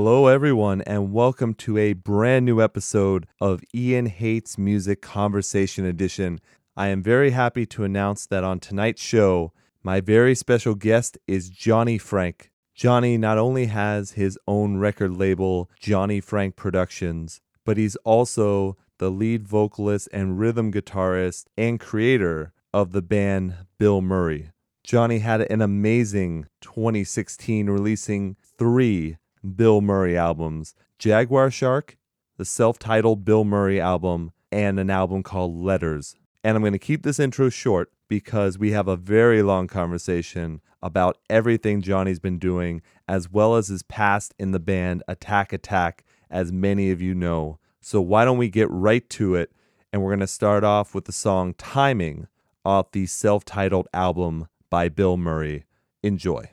Hello, everyone, and welcome to a brand new episode of Ian Hates Music Conversation Edition. I am very happy to announce that on tonight's show, my very special guest is Johnny Frank. Johnny not only has his own record label, Johnny Frank Productions, but he's also the lead vocalist and rhythm guitarist and creator of the band Bill Murray. Johnny had an amazing 2016 releasing three Bill Murray albums Jaguar Shark, the self titled Bill Murray album, and an album called Letters. And I'm going to keep this intro short because we have a very long conversation about everything Johnny's been doing, as well as his past in the band Attack Attack, as many of you know. So, why don't we get right to it? And we're going to start off with the song Timing off the self titled album by Bill Murray. Enjoy.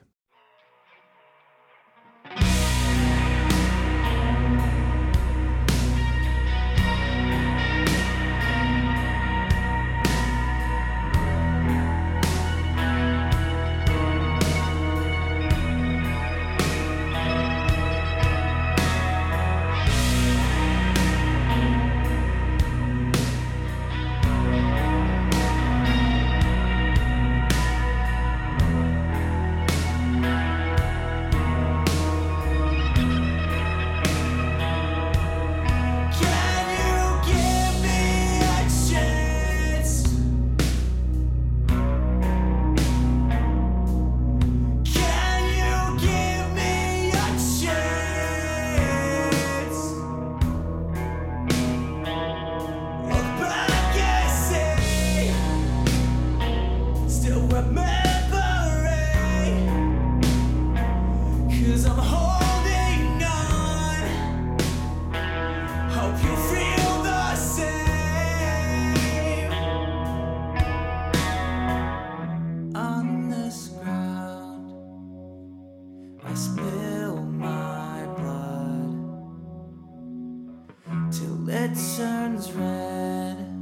Till it turns red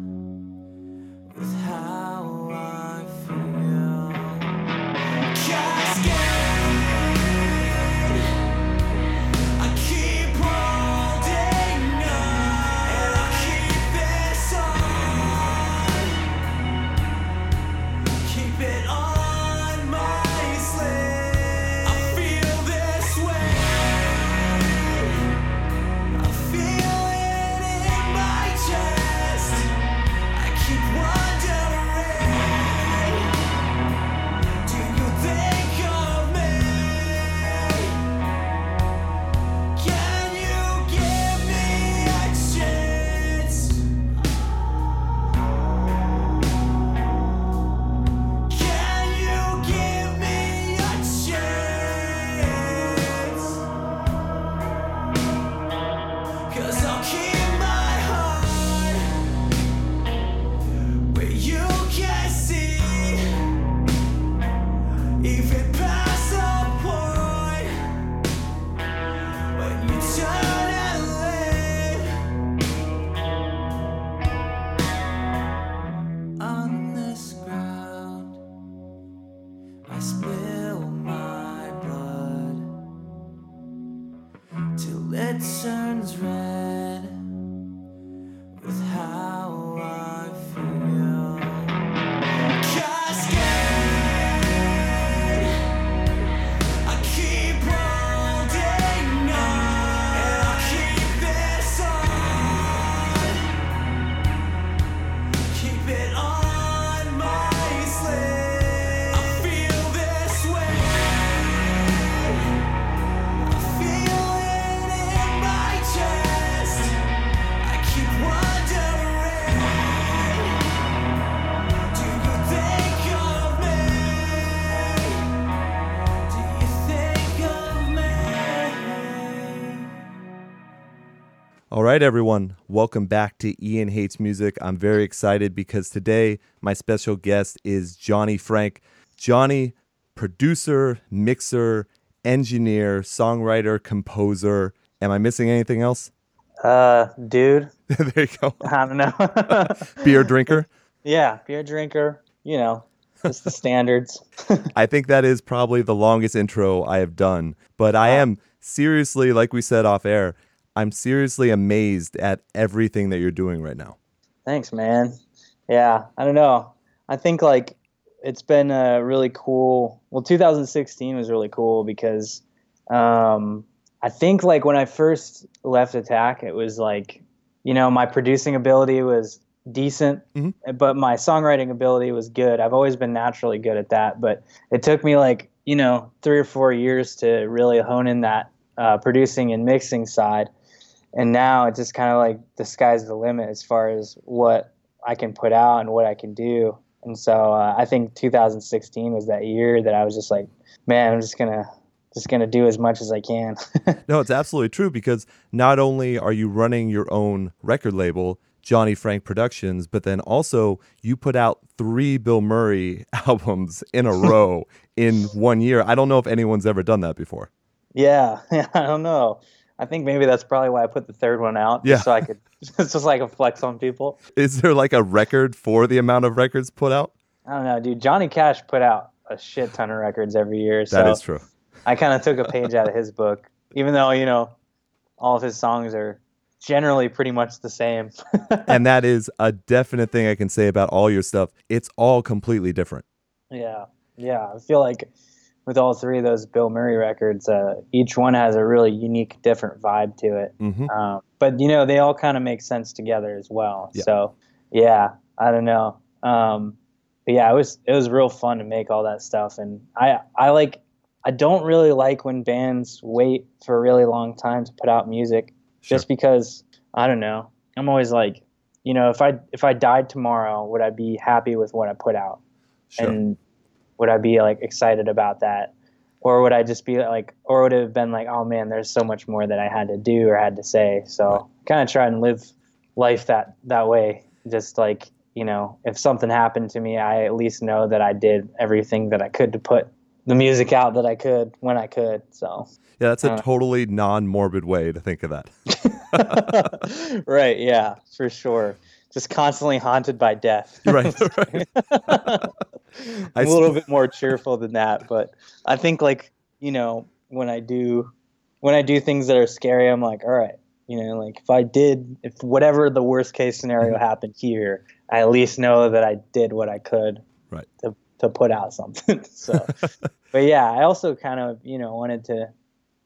right, everyone, welcome back to Ian Hates Music. I'm very excited because today my special guest is Johnny Frank. Johnny, producer, mixer, engineer, songwriter, composer. Am I missing anything else? Uh, dude, there you go. I don't know. Beer drinker. yeah, beer drinker. You know, just the standards. I think that is probably the longest intro I have done. But I am seriously, like we said off air, I'm seriously amazed at everything that you're doing right now. Thanks, man. Yeah, I don't know. I think like it's been a really cool. Well, 2016 was really cool because um, I think like when I first left Attack, it was like you know my producing ability was decent, Mhm. but my songwriting ability was good. I've always been naturally good at that, but it took me like you know three or four years to really hone in that uh, producing and mixing side. And now it's just kind of like the sky's the limit as far as what I can put out and what I can do. And so uh, I think 2016 was that year that I was just like, man, I'm just gonna just gonna do as much as I can. No, it's absolutely true because not only are you running your own record label, Johnny Frank Productions, but then also you put out three Bill Murray albums in a row in one year. I don't know if anyone's ever done that before. yeah, yeah, I don't know. I think maybe that's probably why I put the third one out, Yeah. just so I could it's just I could flex on people. Is there like a record for the amount of records put out? I don't know, dude. Johnny Cash put out a shit ton of records every year, so That is true. I kind of took a page out of his book, even though you know all of his songs are generally pretty much the same. and that is a definite thing I can say about all your stuff. It's all completely different. Yeah, yeah. I feel like with all three of those Bill Murray records, uh, each one has a really unique, different vibe to it. hmm Um, but you know, they all kind of make sense together as well. Yeah. So yeah, I don't know. Um, but yeah, it was it was real fun to make all that stuff, and I I like I don't really like when bands wait for a really long time to put out music, Sure. just because I don't know. I'm always like, you know, if I if I died tomorrow, would I be happy with what I put out? Sure. and would I be like excited about that, or would I just be like, or would it have been like, oh man, there's so much more that I had to do or had to say. So kind of try and live life that that way. Just like you know, if something happened to me, I at least know that I did everything that I could to put the music out that I could when I could. So yeah, that's a uh, totally non morbid way to think of that. right, yeah, for sure. Just constantly haunted by death. right. right. A little bit more cheerful than that, but I think like you know when I do when I do things that are scary, I'm like, all right, you know, like if I did, if whatever the worst case scenario Mm-hmm. happened here, I at least know that I did what I could Right. to to put out something. so, but yeah, I also kind of you know wanted to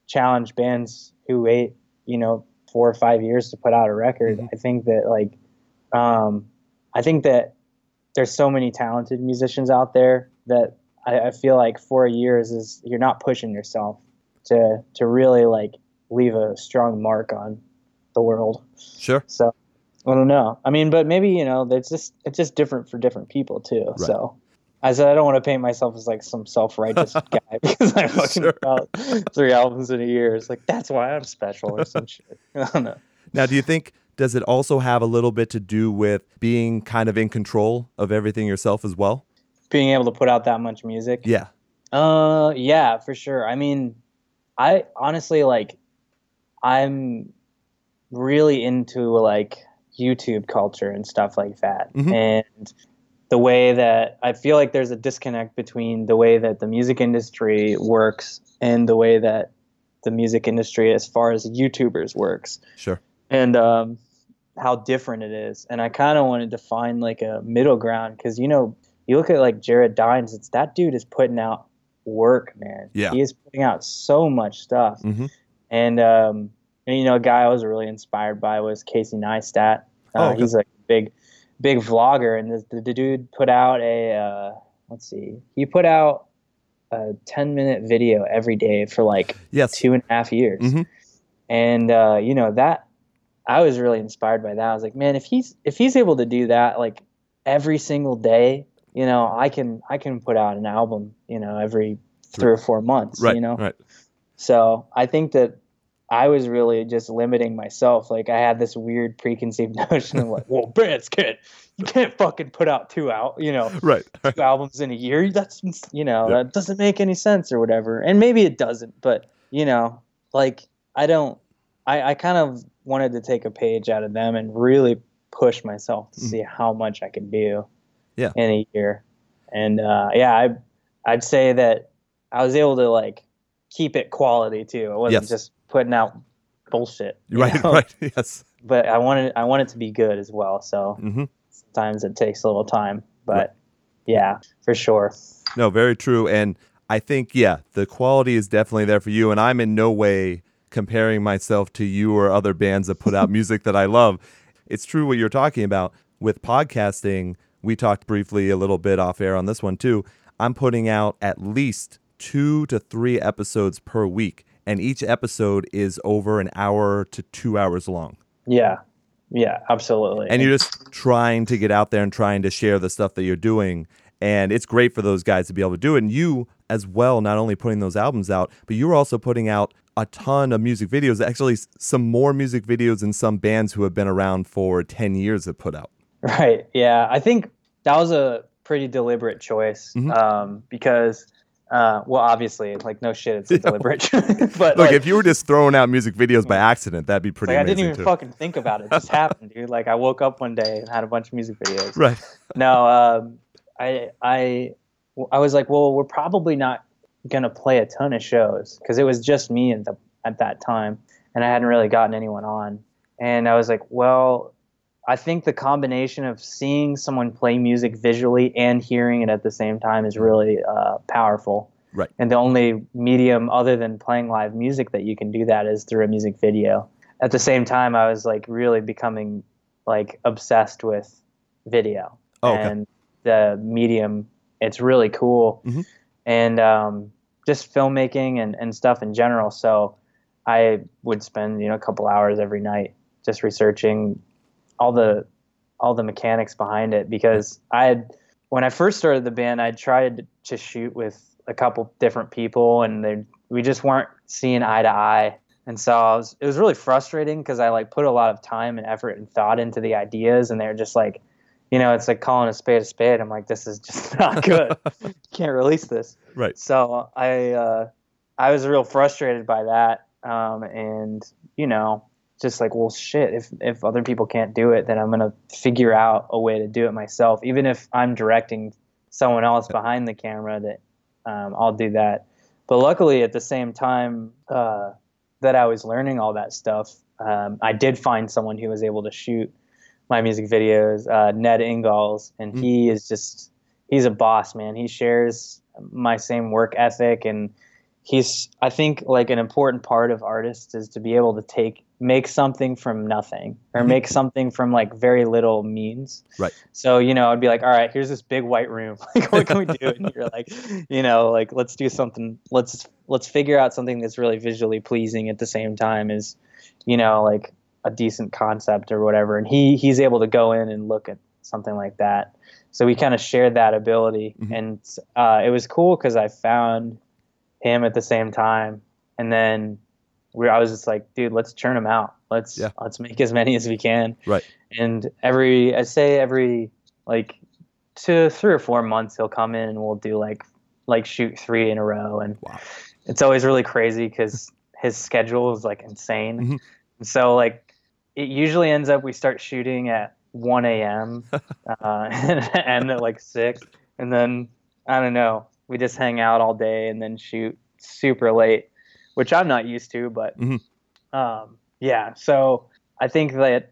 challenge bands who wait you know four or five years to put out a record. Mhm. I think that like um, I think that there's so many talented musicians out there that I, I feel like four years is you're not pushing yourself to to really like leave a strong mark on the world. sure. So I don't know. I mean, but maybe you know, it's just it's just different for different people too. Right. So I said I don't want to paint myself as like some self righteous guy because I fucking Sure. out three albums in a year. It's like that's why I'm special or some shit. I don't know. Now, do you think does it also have a little bit to do with being kind of in control of everything yourself as well? Being able to put out that much music. Yeah. Uh, yeah, for sure. I mean, I honestly like, I'm really into like YouTube culture and stuff like that, Mhm. and the way that I feel like there's a disconnect between the way that the music industry works and the way that the music industry, as far as YouTubers, works Sure. and um, how different it is. And I kind of wanted to find like a middle ground because you know you look at like Jared Dines, it's that dude is putting out work, man. Yeah. he is putting out so much stuff. hmm And um, and you know, a guy I was really inspired by was Casey Neistat. Oh, Uh, okay. He's like a big, big vlogger, and the, the dude put out a uh, let's see, he put out a ten minute video every day for like Yes. two and a half years. Mhm. And uh, you know that I was really inspired by that. I was like, man, if he's if he's able to do that like every single day, you know, I can I can put out an album, you know, every three or four months, Right. you know. Right. So I think that I was really just limiting myself. Like I had this weird preconceived notion of like, well, bands can't you can't fucking put out two out, you know, Right. Right. two albums in a year. That's you know, Yeah. that doesn't make any sense or whatever. And maybe it doesn't, but you know, like I don't I, I kind of wanted to take a page out of them and really push myself to Mhm. see how much I could do Yeah. in a year. and uh, yeah, I I'd say that I was able to like keep it quality too. I wasn't Yes. just putting out bullshit. Right, know? right. Yes. But I wanted I want it to be good as well. So hmm sometimes it takes a little time, but Right. yeah, for sure. No, very true. And I think, yeah, the quality is definitely there for you. And I'm in no way comparing myself to you or other bands that put out music that I love. It's true what you're talking about with podcasting. We talked briefly a little bit off air on this one too. I'm putting out at least two to three episodes per week, and each episode is over an hour to two hours long. Yeah, yeah, absolutely. and you're just trying to get out there and trying to share the stuff that you're doing and it's great for those guys to be able to do it and you as well not only putting those albums out but you're also putting out a ton of music videos actually some more music videos than some bands who have been around for 10 years have put out Right. Yeah. I think that was a pretty deliberate choice Mhm. um, because, uh, well, obviously, like no shit, it's a deliberate choice. but look like, if you were just throwing out music videos by accident that'd be pretty like I didn't even too fucking think about it. It just happened, dude. Like I woke up one day and had a bunch of music videos. right No, um, I, I, I was like, well, we're probably not gonna play a ton of shows because it was just me at the at that time, and I hadn't really gotten anyone on. And I was like, well, I think the combination of seeing someone play music visually and hearing it at the same time is really uh, powerful. Right. And the only medium other than playing live music that you can do that is through a music video. At the same time, I was like really becoming like obsessed with video Oh, okay. and the medium. It's really cool, Mhm. and um, just filmmaking and, and stuff in general. So I would spend you know a couple hours every night just researching all the all the mechanics behind it because I had when I first started the band I tried to shoot with a couple different people and they we just weren't seeing eye to eye and so was, it was really frustrating because I like put a lot of time and effort and thought into the ideas and they're just like you know it's like calling a spade a spade I'm like this is just not good can't release this right so I uh, I was real frustrated by that, um, and you know, just like, well, shit. If if other people can't do it, then I'm gonna figure out a way to do it myself. Even if I'm directing someone else behind the camera, that um, I'll do that. But luckily, at the same time uh, that I was learning all that stuff, um, I did find someone who was able to shoot my music videos, uh, Ned Ingalls, and Mm. he is just he's a boss, man. He shares my same work ethic and he's I think like an important part of artists is to be able to take make something from nothing or Mhm. make something from like very little means. Right. So, you know, I'd be like, all right, here's this big white room. Like what can we do? And you're like, you know, like let's do something let's let's figure out something that's really visually pleasing at the same time is, you know, like a decent concept or whatever. And he he's able to go in and look at something like that. So we kind of shared that ability, Mhm. and uh, it was cool because I found him at the same time, and then we I was just like, dude, let's churn them out. Let's Yeah. let's make as many as we can. Right. And every I say every like two three or four months he'll come in and we'll do like like shoot three in a row, and Wow. it's always really crazy because his schedule is like insane. Mhm. So like it usually ends up we start shooting at 1 a.m. uh, and end at like six, and then I don't know. We just hang out all day and then shoot super late, which I'm not used to. But Mhm. um, yeah, so I think that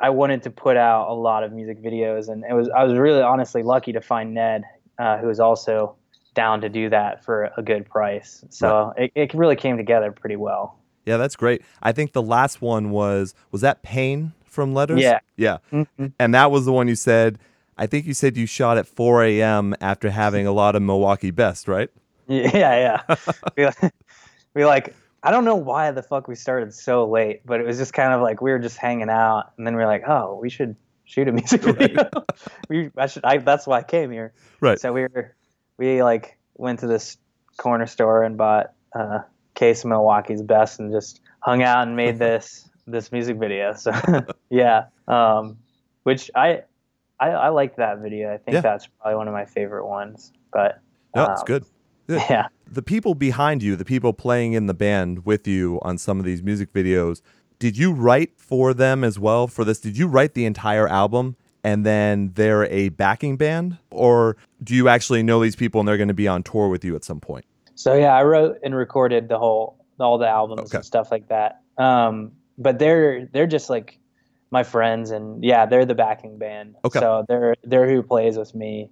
I wanted to put out a lot of music videos, and it was I was really honestly lucky to find Ned, uh, who was also down to do that for a good price. So it, it really came together pretty well. Yeah that's great i think the last one was was that pain from letters Yeah. yeah Mhm. and that was the one you said i think you said you shot at 4 a.m after having a lot of milwaukee best right Yeah, yeah. we, we like I don't know why the fuck we started so late, but it was just kind of like we were just hanging out, and then we are like, oh, we should shoot a music video. we I should I that's why I came here. Right. So we were we like went to this corner store and bought a case of Milwaukee's best and just hung out and made this this music video. So yeah, um, which I. I, I like that video. I think Yeah. that's probably one of my favorite ones. But no it's um, good Good. Yeah. the people behind you, the people playing in the band with you on some of these music videos, did you write for them as well for this? Did you write the entire album and then they're a backing band? Or do you actually know these people and they're going to be on tour with you at some point? So yeah, I wrote and recorded the whole all the albums Okay. and stuff like that. Um, but they're they're just like my friends, and yeah, they're the backing band. Okay. So they're they're who plays with me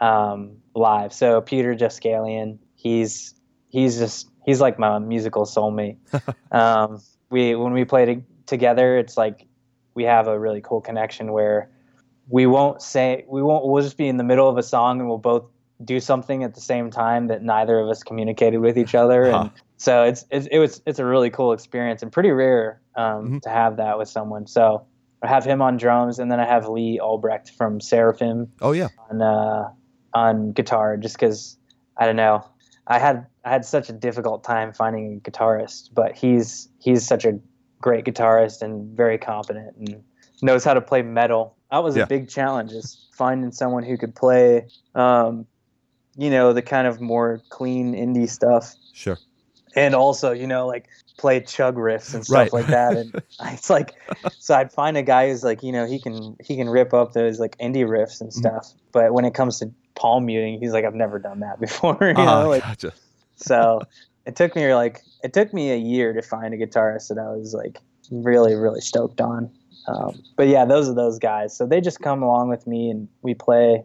um, live. So Peter Jascalian, he's he's just he's like my musical soulmate. um, we when we play to, together, it's like we have a really cool connection where we won't say we won't we'll just be in the middle of a song and we'll both do something at the same time that neither of us communicated with each other Huh. and so it's, it's it was it's a really cool experience and pretty rare um, Mhm. to have that with someone so I have him on drums and then I have Lee Albrecht from Seraphim Oh, yeah. on uh, on guitar just because I don't know I had I had such a difficult time finding a guitarist but he's he's such a great guitarist and very competent and knows how to play metal that was Yeah. a big challenge is finding someone who could play um, you know the kind of more clean indie stuff Sure. and also you know like play chug riffs and stuff Right. like that and it's like so i'd find a guy who's like you know he can he can rip up those like indie riffs and Mhm. stuff but when it comes to palm muting he's like i've never done that before you Ah, know like gotcha. so it took me like it took me a year to find a guitarist that i was like really really stoked on um, but yeah those are those guys so they just come along with me and we play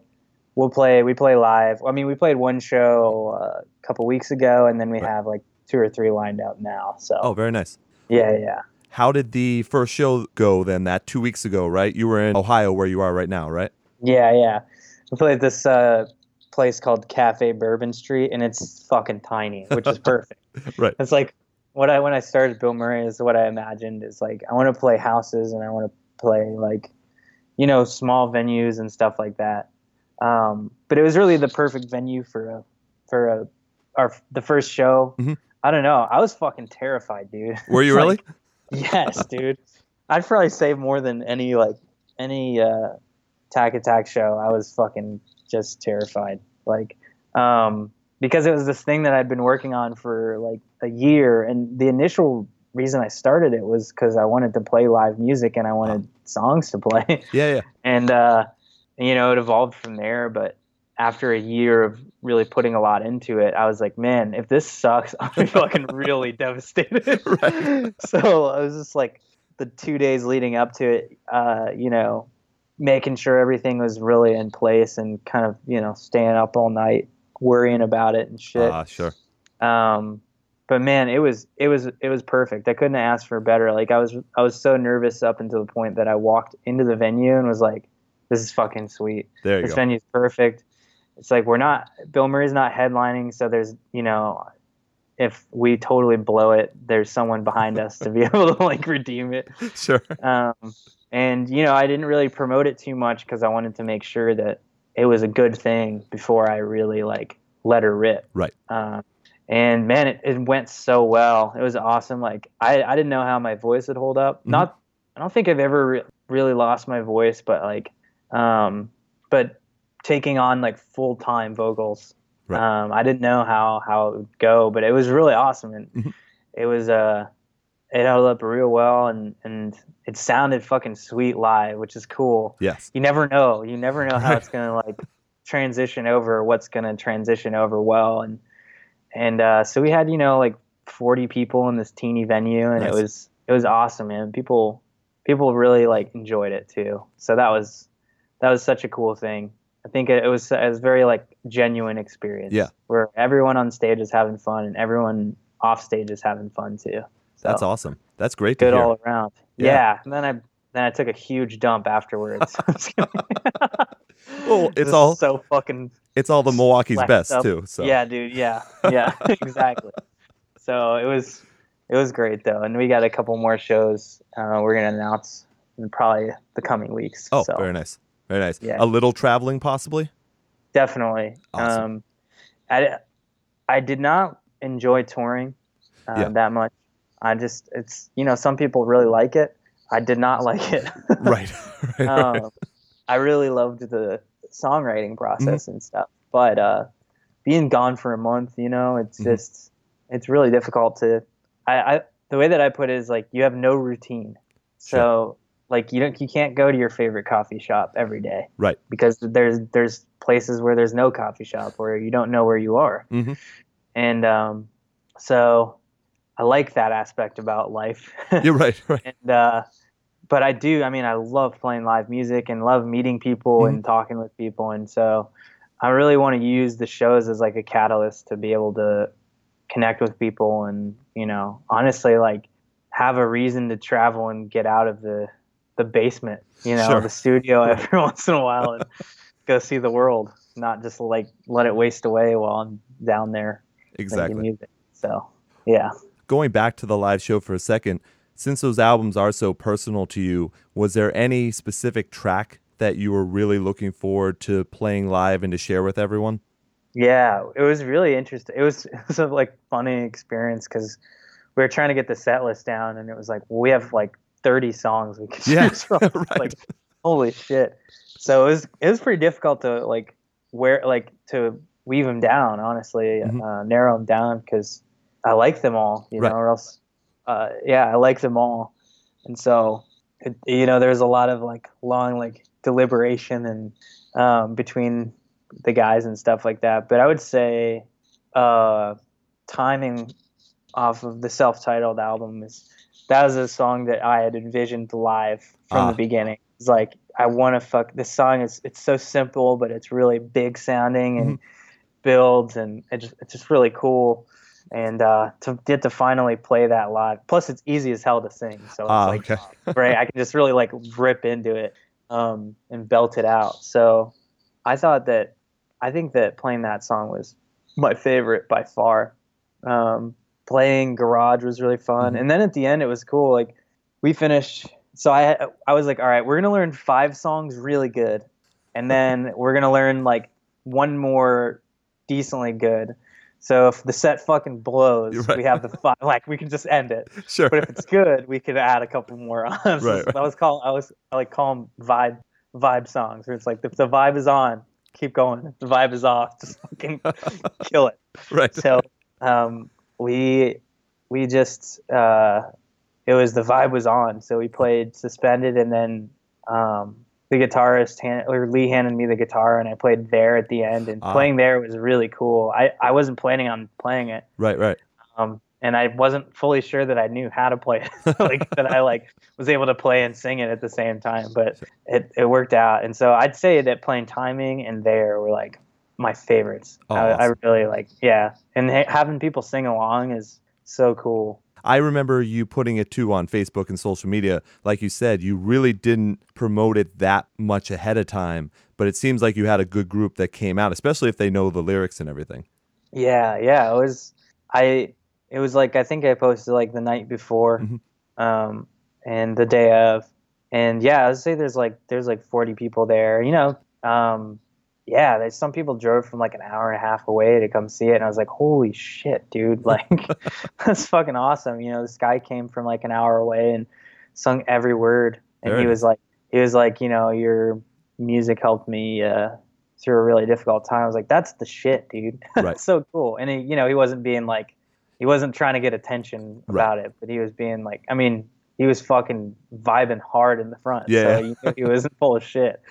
we'll play we play live i mean we played one show uh, a couple weeks ago and then we Right. have like two or three lined up now so Oh, very nice. yeah yeah How did the first show go then? That two weeks ago, right? You were in Ohio, where you are right now, right? yeah yeah we played this uh, place called cafe bourbon street and it's fucking tiny which is perfect Right. It's like what I when I started Bill Murray is what I imagined is like I want to play houses and I want to play like you know small venues and stuff like that. Um, but it was really the perfect venue for a for a our the first show. Mhm. I don't know. I was fucking terrified, dude. Were you It's really? yes, dude. I'd probably say more than any like any uh, Tack Attack show. I was fucking just terrified, like um, because it was this thing that I'd been working on for like a year, and the initial reason I started it was because I wanted to play live music and I wanted songs to play, yeah, yeah. and uh, you know it evolved from there. But after a year of really putting a lot into it, I was like, man, if this sucks, I'm fucking really devastated. Right. So I was just like the two days leading up to it, uh, you know, making sure everything was really in place and kind of, you know, staying up all night worrying about it and shit. Ah, sure. Um, but man, it was it was it was perfect. I couldn't ask for better. Like I was I was so nervous up until the point that I walked into the venue and was like, "This is fucking sweet. There you This go. venue's perfect." It's like we're not Bill Murray's not headlining, so there's you know, if we totally blow it, there's someone behind us to be able to like redeem it. Sure. Um, and you know, I didn't really promote it too much because I wanted to make sure that it was a good thing before I really like let her rip. Right. Um, and man, it, it went so well. It was awesome. Like I, I didn't know how my voice would hold up. Mhm. Not, I don't think I've ever re- really lost my voice, but like, um, but taking on like full time vocals, Right. um, I didn't know how how it would go, but it was really awesome, and Mhm. it was uh, it held up real well, and and it sounded fucking sweet live, which is cool Yes. you never know. You never know how it's gonna like transition over, what's gonna transition over well, and and uh, so we had you know like 40 people in this teeny venue, and Nice. it was it was awesome, man. People people really like enjoyed it too. So that was that was such a cool thing. I think it, it was it was very like genuine experience. Yeah. where everyone on stage is having fun and everyone off stage is having fun too. So That's awesome. That's great to good hear. all around. Yeah. Yeah. And then I then I took a huge dump afterwards. Well, it's all- so fucking It's all the Milwaukee's best up. too. So yeah, dude. Yeah, yeah, exactly. So it was it was great though, and we got a couple more shows uh, we're gonna announce in probably the coming weeks. Oh, so very nice. Very nice. Yeah. A little traveling, possibly. definitely. Awesome. Um, I I did not enjoy touring uh, Yeah. that much. I just it's you know some people really like it. I did not like it. right. right, right. um, I really loved the songwriting process Mm-hmm. and stuff, but uh, being gone for a month, you know, it's Mhm. just it's really difficult to. I, I the way that I put it is like you have no routine, so like you don't you can't go to your favorite coffee shop every day Right. because there's there's places where there's no coffee shop where you don't know where you are hmm and um, so I like that aspect about life. You're right. Right. and uh, but I do. I mean, I love playing live music and love meeting people and talking with people, and so I really want to use the shows as like a catalyst to be able to connect with people and you know honestly like have a reason to travel and get out of the the basement you know Sure. the studio every once in a while and go see the world not just like let it waste away while i'm down there Exactly. music so yeah Going back to the live show for a second, since those albums are so personal to you, was there any specific track that you were really looking forward to playing live and to share with everyone? Yeah, it was really interesting. It was, it was a like funny experience because we were trying to get the set list down, and it was like we have like 30 songs we could Yeah, choose from. right. Like, holy shit! So it was it was pretty difficult to like where like to weave them down. Honestly, Mhm. uh, narrow them down because I like them all. You Right. know, or else, uh, yeah, I like them all, and so it, you know, there's a lot of like long like deliberation and um, between the guys and stuff like that. But I would say uh, timing off of the self-titled album is that was a song that I had envisioned live from Ah. the beginning. It's like I want to fuck this song is it's so simple but it's really big sounding and builds and it just, it's just really cool. And uh, to get to finally play that live, plus it's easy as hell to sing, so it's Ah, like okay. right? I can just really like rip into it um, and belt it out. So I thought that I think that playing that song was my favorite by far. Um, playing Garage was really fun, Mhm. and then at the end it was cool. Like we finished, so I I was like, all right, we're gonna learn five songs really good, and then we're gonna learn like one more decently good. So if the set fucking blows, right. we have the five. Like we can just end it Sure. but if it's good, we could add a couple more on. So Right, right. I was call I was I like call them vibe vibe songs where it's like if the vibe is on, keep going. If the vibe is off, just fucking kill it. right. So um, we we just uh, it was the vibe was on, so we played suspended, and then um, the guitarist hand, or Lee handed me the guitar, and I played there at the end, and Ah. playing there was really cool. I I wasn't planning on playing it Right. Right. um, and I wasn't fully sure that I knew how to play it, like that I like was able to play and sing it at the same time. But it, it worked out, and so I'd say that playing timing and there were like my favorites. Oh, I, I really like, yeah, and ha- having people sing along is so cool. I remember you putting it too on Facebook and social media. Like you said, you really didn't promote it that much ahead of time, but it seems like you had a good group that came out, especially if they know the lyrics and everything. Yeah, yeah, it was. I it was like I think I posted like the night before, Mhm. um, and the day of, and yeah, I'd say there's like there's like 40 people there. You know, um, yeah, there's some people drove from like an hour and a half away to come see it, and I was like, holy shit, dude, like that's fucking awesome. You know, this guy came from like an hour away and sung every word, and Very he was like, he was like, you know, your music helped me. Uh, through a really difficult time. I was like, "That's the shit, dude. Right. That's so cool." And he, you know, he wasn't being like, he wasn't trying to get attention Right. about it, but he was being like, I mean, he was fucking vibing hard in the front. Yeah. So knew he wasn't full of shit.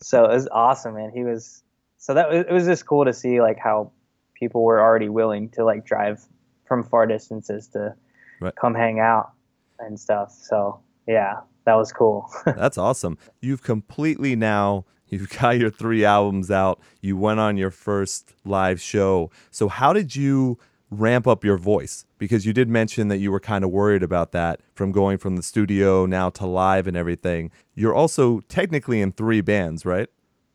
So it was awesome, man. He was. So that was, it was just cool to see like how people were already willing to like drive from far distances to Right. come hang out and stuff. So yeah, that was cool. That's awesome. You've completely now, you've got your three albums out. You went on your first live show. So, how did you ramp up your voice? Because you did mention that you were kind of worried about that from going from the studio now to live and everything. You're also technically in three bands, right?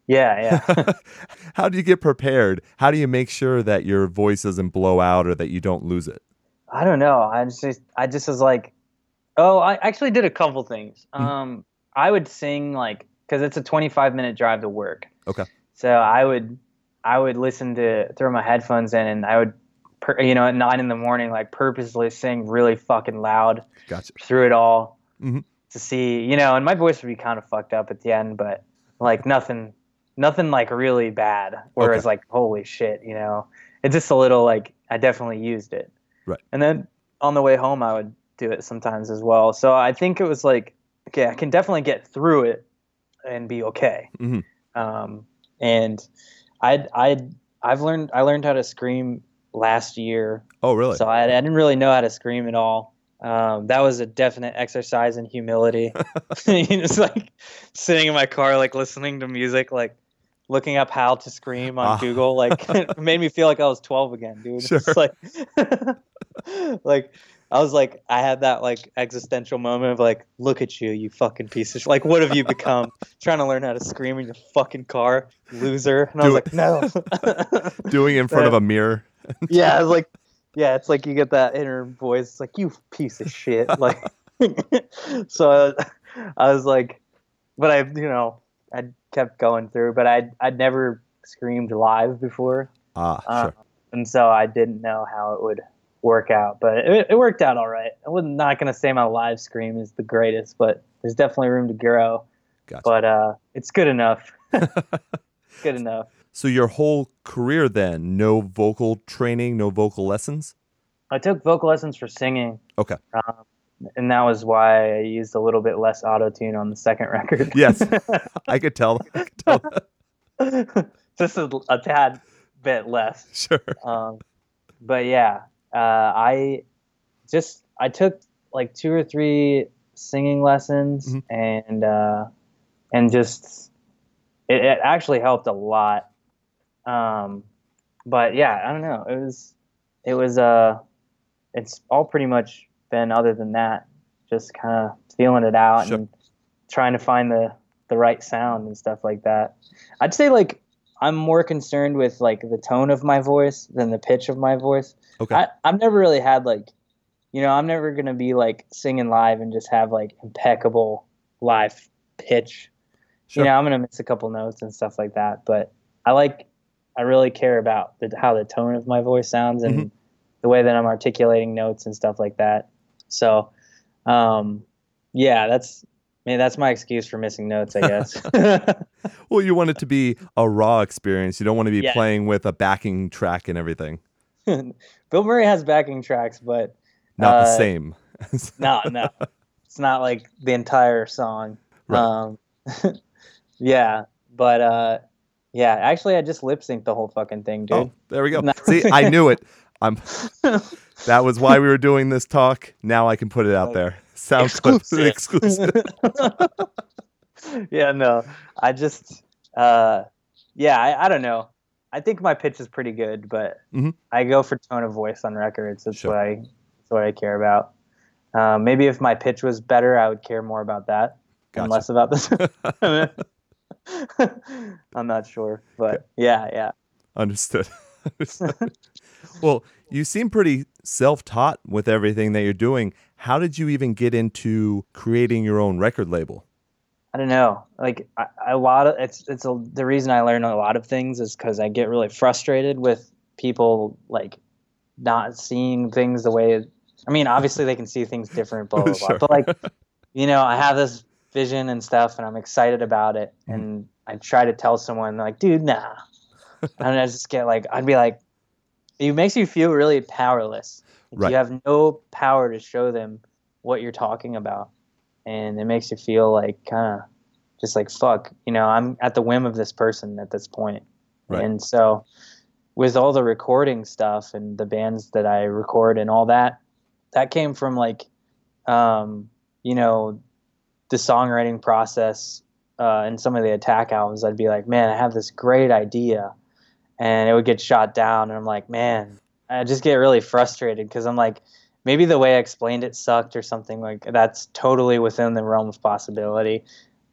yeah, yeah. How do you get prepared? How do you make sure that your voice doesn't blow out or that you don't lose it? I don't know. I just I just was like, oh, I actually did a couple things. Mhm. Um, I would sing like because it's a 25 minute drive to work. Okay. So I would I would listen to throw my headphones in and I would, per, you know, at nine in the morning like purposely sing really fucking loud Gotcha. through it all Mhm. to see, you know, and my voice would be kind of fucked up at the end, but like nothing, nothing like really bad. Whereas Okay. like, holy shit, you know, it's just a little like I definitely used it. Right. And then on the way home, I would do it sometimes as well. So I think it was like okay, I can definitely get through it and be okay. Mhm. Um, and I I I've learned I learned how to scream last year, Oh, really? so I, I didn't really know how to scream at all. Um, that was a definite exercise in humility. it's like sitting in my car, like listening to music, like looking up how to scream on Ah. Google. Like it made me feel like I was 12 again, dude. Sure. It's like, like I was like, I had that like existential moment of like, look at you, you fucking piece of sh-. like, what have you become? Trying to learn how to scream in your fucking car, loser. And I Do was it. like, no. Doing it in front of a mirror. yeah, it's like yeah, it's like you get that inner voice. It's like you piece of shit. Like so, I was, I was like, but I you know I kept going through, but I I'd never screamed live before, Ah, uh, sure. and so I didn't know how it would work out. But it, it worked out all right. I was not gonna say my live scream is the greatest, but there's definitely room to grow. Gotcha. But uh, it's good enough. good enough. So your whole career then, no vocal training, no vocal lessons? I took vocal lessons for singing. Okay. Um, and that was why I used a little bit less auto tune on the second record. Yes. I could tell. I could tell. Just a, a tad bit less. Sure. Um, but yeah, uh, I just I took like two or three singing lessons, Mhm. and uh, and just it, it actually helped a lot. Um, but yeah, I don't know. It was it was uh, it's all pretty much been other than that, just kind of feeling it out Sure. and trying to find the the right sound and stuff like that. I'd say like I'm more concerned with like the tone of my voice than the pitch of my voice. Okay. I, I've never really had like, you know, I'm never gonna be like singing live and just have like impeccable live pitch. Sure. You know, I'm gonna miss a couple notes and stuff like that. But I like, I really care about the, how the tone of my voice sounds and Mm-hmm. the way that I'm articulating notes and stuff like that. So, um, yeah, that's. I mean, that's my excuse for missing notes, I guess. Well, you want it to be a raw experience. You don't want to be Yeah. playing with a backing track and everything. Bill Murray has backing tracks, but Not the Uh, same. no, no, it's not like the entire song. Right. Um, yeah, but uh, yeah, actually, I just lip synced the whole fucking thing, dude. Oh, there we go. See, I knew it. I'm. That was why we were doing this talk. Now I can put it out there. Sound Exclusive. exclusive. yeah, no, I just, uh, yeah, I, I don't know. I think my pitch is pretty good, but Mhm. I go for tone of voice on records. That's Sure. what I, that's what I care about. Um, maybe if my pitch was better, I would care more about that and less about this. I'm not sure, but yeah, yeah. Understood. Understood. well, you seem pretty self-taught with everything that you're doing. How did you even get into creating your own record label? I don't know. Like I, a lot of it's it's a, the reason I learn a lot of things is because I get really frustrated with people like not seeing things the way. I mean, obviously they can see things different, blah blah blah. Sure. But like, you know, I have this vision and stuff, and I'm excited about it, Mm-hmm. and I try to tell someone like, dude, nah, and I just get like, I'd be like, it makes you feel really powerless. Right. You have no power to show them what you're talking about, and it makes you feel like kind of just like fuck. You know, I'm at the whim of this person at this point, Right. and so with all the recording stuff and the bands that I record and all that, that came from like, um, you know, the songwriting process uh, and some of the attack albums. I'd be like, man, I have this great idea, and it would get shot down, and I'm like, man, I just get really frustrated because I'm like, maybe the way I explained it sucked or something like that's totally within the realm of possibility.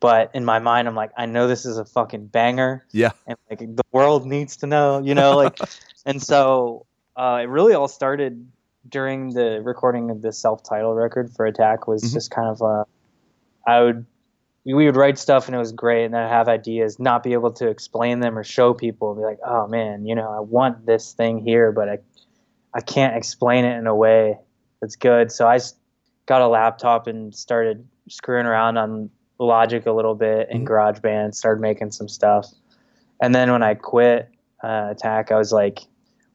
But in my mind, I'm like, I know this is a fucking banger Yeah. and like the world needs to know, you know, like, and so uh, it really all started during the recording of the self-titled record for Attack. Was Mhm. just kind of uh, I would we would write stuff and it was great, and then I'd have ideas, not be able to explain them or show people, be like, oh man, you know, I want this thing here, but I I can't explain it in a way that's good. So I got a laptop and started screwing around on Logic a little bit and Mhm. GarageBand, started making some stuff. And then when I quit uh, Attack, I was like,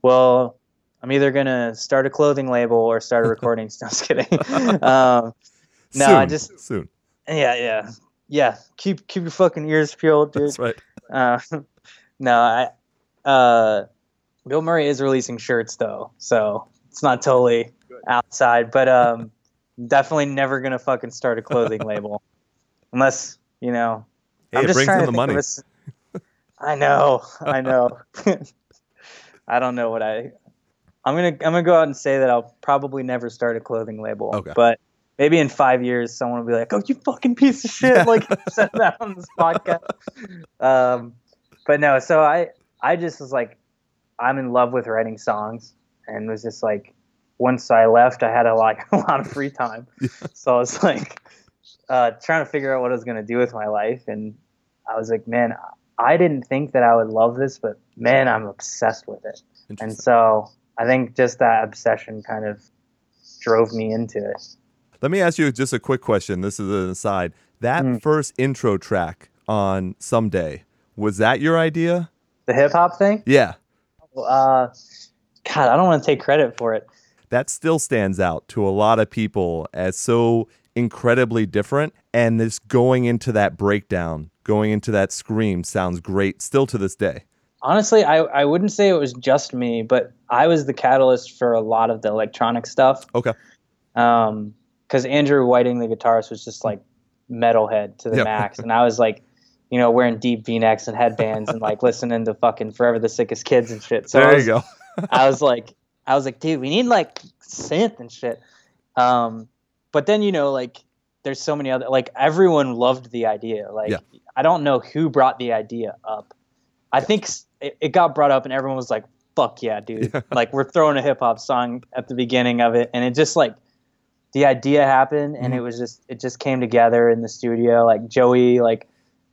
well, I'm either going to start a clothing label or start a recording. no, I was kidding. um, no, soon. I just, soon. yeah, yeah, yeah. Keep keep your fucking ears peeled, dude. That's right. Uh, no, I. Uh, Bill Murray is releasing shirts though, so it's not totally outside. But um, definitely never gonna fucking start a clothing label, unless you know. Hey, I'm it just brings trying in to the think of money. a s- I know, I know. I don't know what I. I'm gonna I'm gonna go out and say that I'll probably never start a clothing label. Okay. But maybe in five years, someone will be like, "Oh, you fucking piece of shit!" Like you said that on this podcast. Um, but no, so I I just was like, I'm in love with writing songs, and was just like, once I left, I had a lot a lot of free time, so I was like, uh, trying to figure out what I was gonna do with my life, and I was like, man, I didn't think that I would love this, but man, I'm obsessed with it. And so I think just that obsession kind of drove me into it. Let me ask you just a quick question. This is an aside. That Mm. first intro track on Someday, was that your idea? The hip hop thing, Yeah. Uh, God, I don't want to take credit for it. That still stands out to a lot of people as so incredibly different. And this going into that breakdown, going into that scream sounds great still to this day. Honestly, I, I wouldn't say it was just me, but I was the catalyst for a lot of the electronic stuff. Okay. Um, because Andrew Whitney, the guitarist, was just like metalhead to the Yeah. max, and I was like, you know, wearing deep V-necks and headbands and like listening to fucking Forever the Sickest Kids and shit. So I there was, you go. I was like, I was like, dude, we need like synth and shit. Um, but then you know, like, there's so many other like everyone loved the idea. Like, Yeah. I don't know who brought the idea up. I think it, it got brought up and everyone was like, "Fuck yeah, dude!" Yeah. Like, we're throwing a hip hop song at the beginning of it, and it just like the idea happened, and Mhm. it was just it just came together in the studio. Like Joey like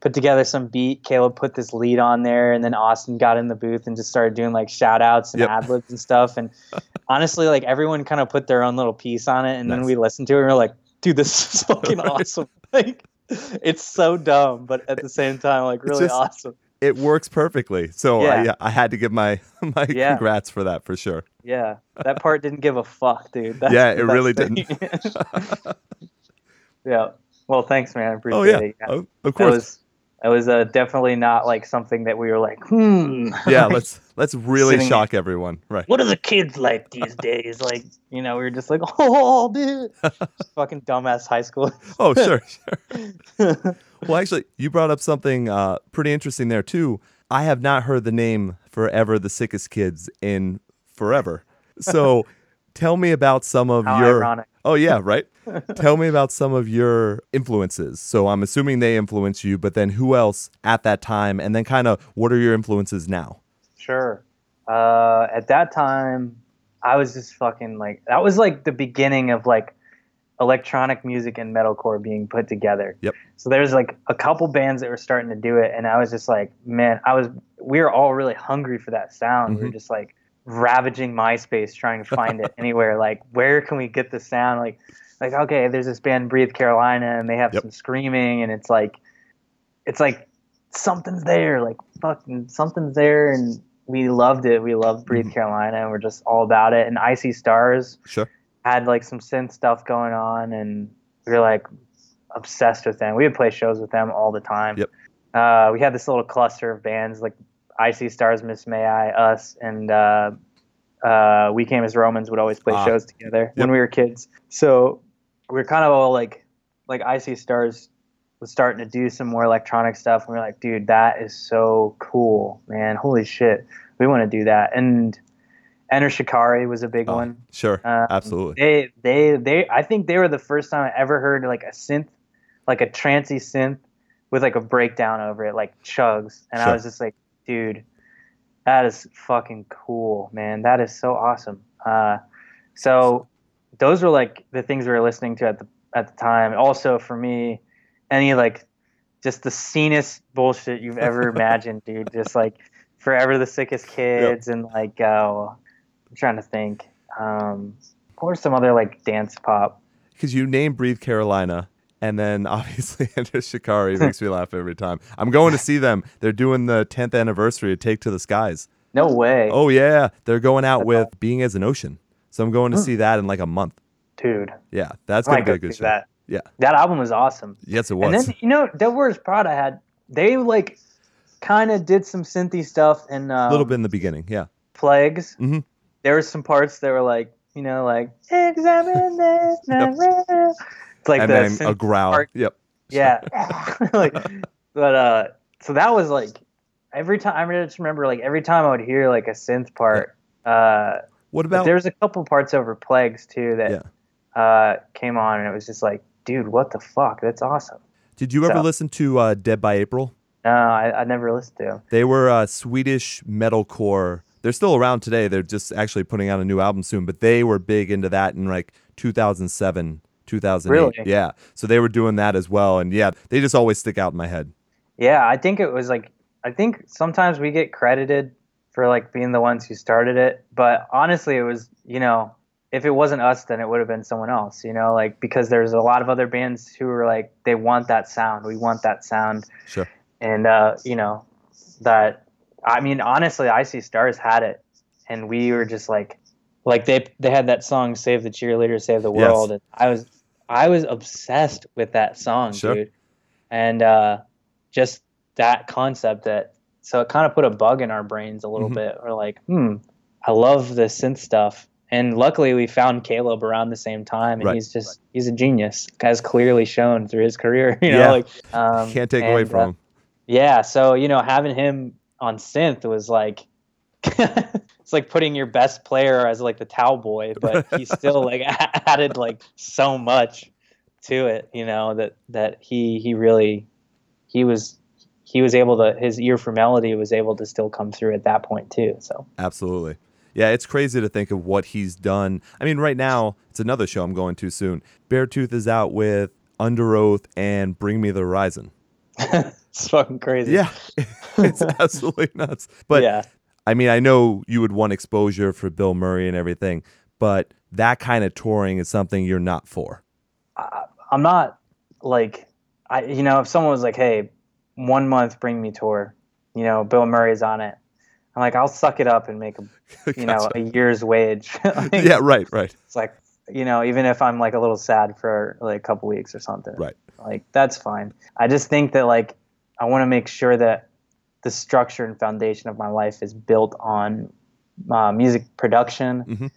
put together some beat. Caleb put this lead on there, and then Austin got in the booth and just started doing like shout outs and Yep. ad libs and stuff. And honestly, like everyone kind of put their own little piece on it, and then we listened to it and we are like, dude, this is fucking awesome. Like it's so dumb, but at the same time, like really just- awesome. It works perfectly. So uh, Yeah. I, yeah, I had to give my my Yeah. congrats for that for sure. Yeah, that part didn't give a fuck, dude. That's Yeah, it really thing. Didn't. yeah. Well, thanks, man. I appreciate oh yeah, it. Oh, of course. Was that was uh, definitely not like something that we were like, hmm. yeah, let's let's really Sitting- shock everyone. Right. what are the kids like these days? Like, you know, we were just like, oh, dude, fucking dumbass high school. Oh sure, sure. Well, actually, you brought up something uh, pretty interesting there too. I have not heard the name "Forever the Sickest Kids" in forever. So, tell me about some of How your. ironic. Oh yeah, right. tell me about some of your influences. So I'm assuming they influence you, but then who else at that time, and then kind of what are your influences now? Sure. Uh, at that time, I was just fucking like that was like the beginning of like electronic music and metalcore being put together. Yep. So there's like a couple bands that were starting to do it, and I was just like, man, I was we were all really hungry for that sound. We were Mhm. just like ravaging MySpace trying to find it anywhere. Like, where can we get the sound? Like, like okay, there's this band Breathe Carolina, and they have Yep. some screaming, and it's like, it's like something's there. Like fucking something's there, and we loved it. We loved Breathe Mhm. Carolina, and we're just all about it. And I See Stars Sure. had like some synth stuff going on, and we were like obsessed with them. We would play shows with them all the time. Yep. Uh, we had this little cluster of bands like I See Stars, Miss May I, us, and uh, uh, We Came as Romans would always play Ah. shows together when we were kids. So we are kind of all like, like I See Stars was starting to do some more electronic stuff. And we were like, dude, that is so cool, man. Holy shit. We want to do that. And Enter Shikari was a big Oh, one. Sure. Um, Absolutely. They, they, they. I think they were the first time I ever heard like a synth, like a trancy synth, with like a breakdown over it, like chugs, and I was just like, dude, that is fucking cool, man. That is so awesome. Uh, so those were like the things we were listening to at the at the time. Also for me, any like just the scenest bullshit you've ever imagined, dude. Just like forever the sickest kids and like uh, I'm trying to think. Um, what were some other like dance pop? Because you name Breathe Carolina, and then obviously Enter Shikari makes me laugh every time. I'm going to see them. They're doing the 10th anniversary of Take to the Skies. No way, Oh yeah, they're going out That's with Being as an Ocean. So I'm going to Hmm. see that in like a month. dude. Yeah, that's gonna be a good show. that. Yeah. that album was awesome. Yes, it was. And then you know, Devil Wears Prada had they like kind of did some synthy stuff and um, a little bit in the beginning. Yeah. plagues. Mhm. There were some parts that were like you know like examine this. na- na." It's like and the then a growl. Yep. Yeah, like but uh, so that was like every time I just remember like every time I would hear like a synth part. Uh, What about there's a couple parts over plagues too that Yeah. uh, came on and it was just like, dude, what the fuck? That's awesome. Did you ever listen to uh, Dead by April? No, I, I never listened to him. They were uh, Swedish metalcore. They're still around today. They're just actually putting out a new album soon, but they were big into that in like 2007, 2008. Really? Yeah. So they were doing that as well. And yeah, they just always stick out in my head. Yeah, I think it was like I think sometimes we get credited for like being the ones who started it, but honestly, it was you know if it wasn't us, then it would have been someone else. You know, like because there's a lot of other bands who were like they want that sound, we want that sound, Sure. and uh, you know that I mean honestly, I see stars had it, and we were just like like they they had that song "Save the Cheerleader, Save the Yes. World," and I was I was obsessed with that song, Sure. dude, and uh, just that concept that so it kind of put a bug in our brains a little Mhm. bit. We're like, hmm, I love the synth stuff. And luckily, we found Caleb around the same time, and Right. he's just he's a genius, as clearly shown through his career. You know, Yeah. like um, Can't take away from uh, them. yeah, so you know, having him on synth was like it's like putting your best player as like the towel boy, but he still like added like so much to it, you know, that that he he really he was he was able to his ear for melody was able to still come through at that point too. So Absolutely. Yeah, it's crazy to think of what he's done. I mean, right now, it's another show I'm going to soon. Beartooth is out with Underoath and Bring Me the Horizon. it's fucking crazy. Yeah, it's absolutely nuts. But yeah. I mean, I know you would want exposure for Bill Murray and everything, but that kind of touring is something you're not for. I'm not like I you know if someone was like, "Hey, one month bring me tour," you know, Bill Murray's on it. I'm like, I'll suck it up and make a you know a year's wage. Like, yeah, right, right. It's like you know even if I'm like a little sad for like a couple weeks or something. Right. Like that's fine. I just think that like I want to make sure that the structure and foundation of my life is built on uh, music production Mhm.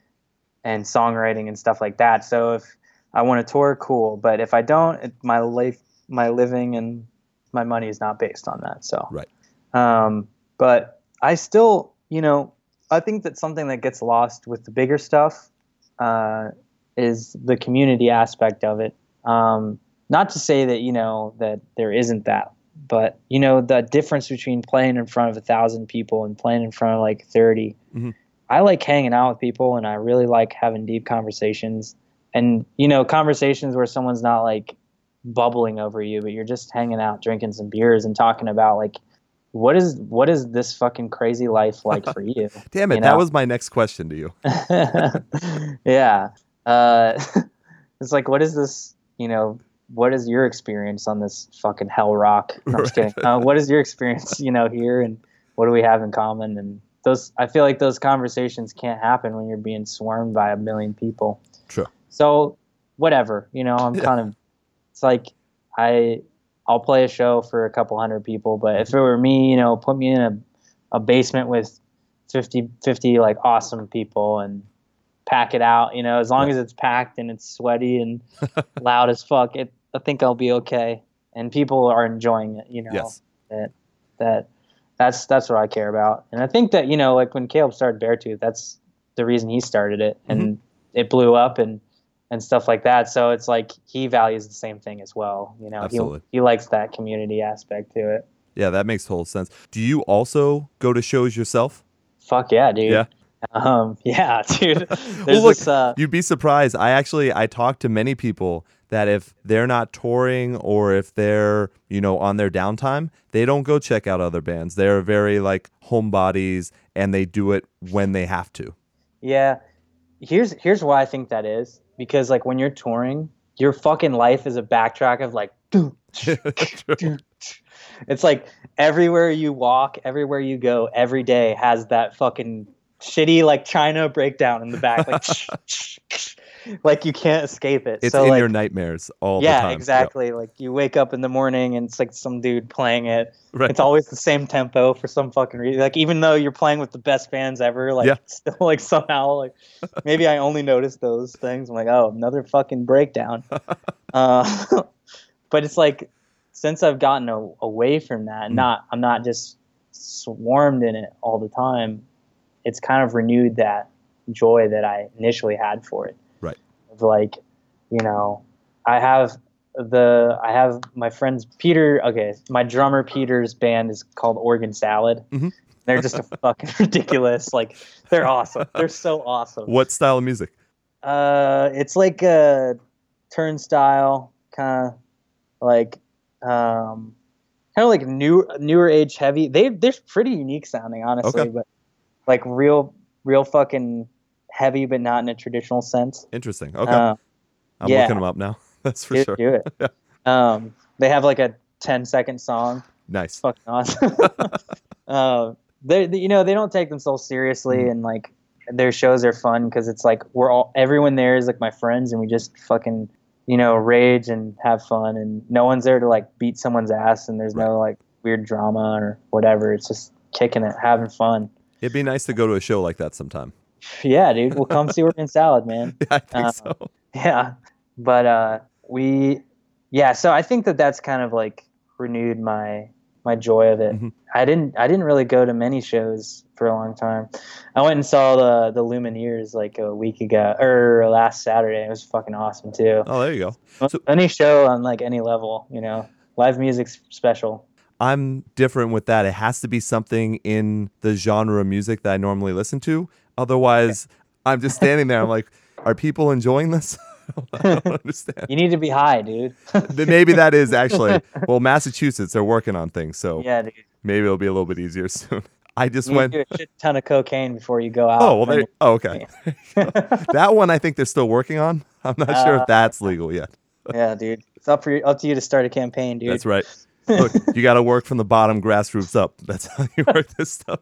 and songwriting and stuff like that. So if I want to tour, cool. But if I don't, it, my life, my living, and my money is not based on that. So Right. Um, but I still, you know, I think that something that gets lost with the bigger stuff uh, is the community aspect of it. Um, not to say that you know that there isn't that, but you know the difference between playing in front of a thousand people and playing in front of like 30 Mhm. I like hanging out with people, and I really like having deep conversations, and you know conversations where someone's not like bubbling over you, but you're just hanging out, drinking some beers, and talking about like what is what is this fucking crazy life like for you? Damn it, You that was my next question to you. yeah. Uh, it's like, what is this, you know, what is your experience on this fucking hell rock? No, I'm just kidding. Uh, what is your experience, you know, here and what do we have in common? And those, I feel like those conversations can't happen when you're being swarmed by a million people. True. So whatever, you know, I'm Yeah. kind of, it's like, I, I'll play a show for a couple hundred people, but if it were me, you know, put me in a, a basement with 50, 50 like awesome people and pack it out, you know, as long as it's packed and it's sweaty and loud as fuck, it, I think I'll be okay. And people are enjoying it, you know, Yes. that, that, that's, that's what I care about. And I think that, you know, like when Caleb started Beartooth, that's the reason he started it and it blew up and, and stuff like that. So it's like he values the same thing as well. You know, Absolutely. he he likes that community aspect to it. Yeah, that makes total sense. Do you also go to shows yourself? Fuck yeah, dude. Yeah. Um, yeah, dude. Well, look, this. Uh, You'd be surprised. I actually I talked to many people that if they're not touring or if they're, you know, on their downtime, they don't go check out other bands. They're very like homebodies and they do it when they have to. yeah. Here's here's why I think that is because like when you're touring, your fucking life is a backtrack of like. It's like everywhere you walk, everywhere you go, every day has that fucking shitty like China breakdown in the back, like, like you can't escape it. It's so in like, your nightmares all yeah, the time. Yep. exactly. Like you wake up in the morning and it's like some dude playing it. Right. It's always the same tempo for some fucking reason. Like even though you're playing with the best fans ever, like Yeah. still like somehow like maybe I only noticed those things. I'm like, oh, another fucking breakdown. uh, but it's like since I've gotten a, away from that, Mm. not I'm not just swarmed in it all the time. It's kind of renewed that joy that I initially had for it. Like, you know, I have the I have my friends Peter. Okay, my drummer Peter's band is called Organ Salad. Mhm. They're just a fucking ridiculous. Like they're awesome. They're so awesome. What style of music? Uh, it's like a turnstile kind of like um kind of like new newer age heavy. They they're pretty unique sounding, honestly, Okay. but like real real fucking heavy, but not in a traditional sense. Interesting. Okay. Uh, I'm yeah. looking them up now. That's for do, sure. do it. Um, they have like a 10 second song. Nice. Fucking awesome. uh, they, you know, they don't take themselves seriously, Mm-hmm. and like their shows are fun because it's like we're all everyone there is like my friends, and we just fucking you know rage and have fun, and no one's there to like beat someone's ass, and there's no like weird drama or whatever. It's just kicking it, having fun. It'd be nice to go to a show like that sometime. Yeah, dude. Well, come see Working Salad, man. Yeah, I think Uh, so. yeah but uh we yeah so i think that that's kind of like renewed my my joy of it Mhm. i didn't i didn't really go to many shows for a long time i went and saw the the lumineers like a week ago or last saturday it was fucking awesome too Oh, there you go. so- any show on like any level you know live music's special I'm different with that. It has to be something in the genre of music that I normally listen to. Otherwise, I'm just standing there. I'm like, are people enjoying this? I don't understand. you need to be high dude Maybe that is actually. Well, Massachusetts, they're working on things. So yeah dude maybe it'll be a little bit easier soon. I just you went. to do a shit ton of cocaine before you go out Oh, well, Then oh, okay. that one I think they're still working on. I'm not sure Uh, if that's legal yet. yeah dude it's up for you up to you to start a campaign dude That's right. Look, you got to work from the bottom grassroots up. That's how you work this stuff.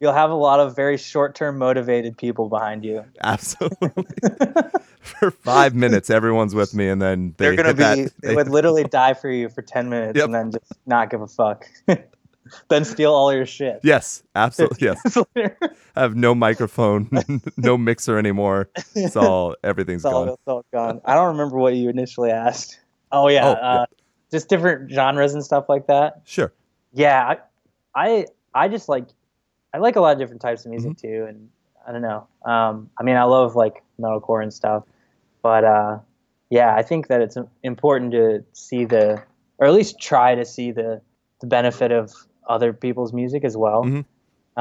you'll have a lot of very short-term motivated people behind you. Absolutely. For five minutes, everyone's with me, and then they They're gonna be that- they they- would literally die for you for ten minutes Yep. and then just not give a fuck. then steal all your shit. yes, absolutely. Yes, I have no microphone, no mixer anymore. It's all everything's It's all, gone. it's all gone. I don't remember what you initially asked. Oh yeah, Oh, uh, just different genres and stuff like that. Sure. Yeah, I, I I just like I like a lot of different types of music Mm-hmm. too, and I don't know. Um, I mean, I love like metalcore and stuff, but uh, yeah, I think that it's important to see the, or at least try to see the the benefit of other people's music as well, Mhm.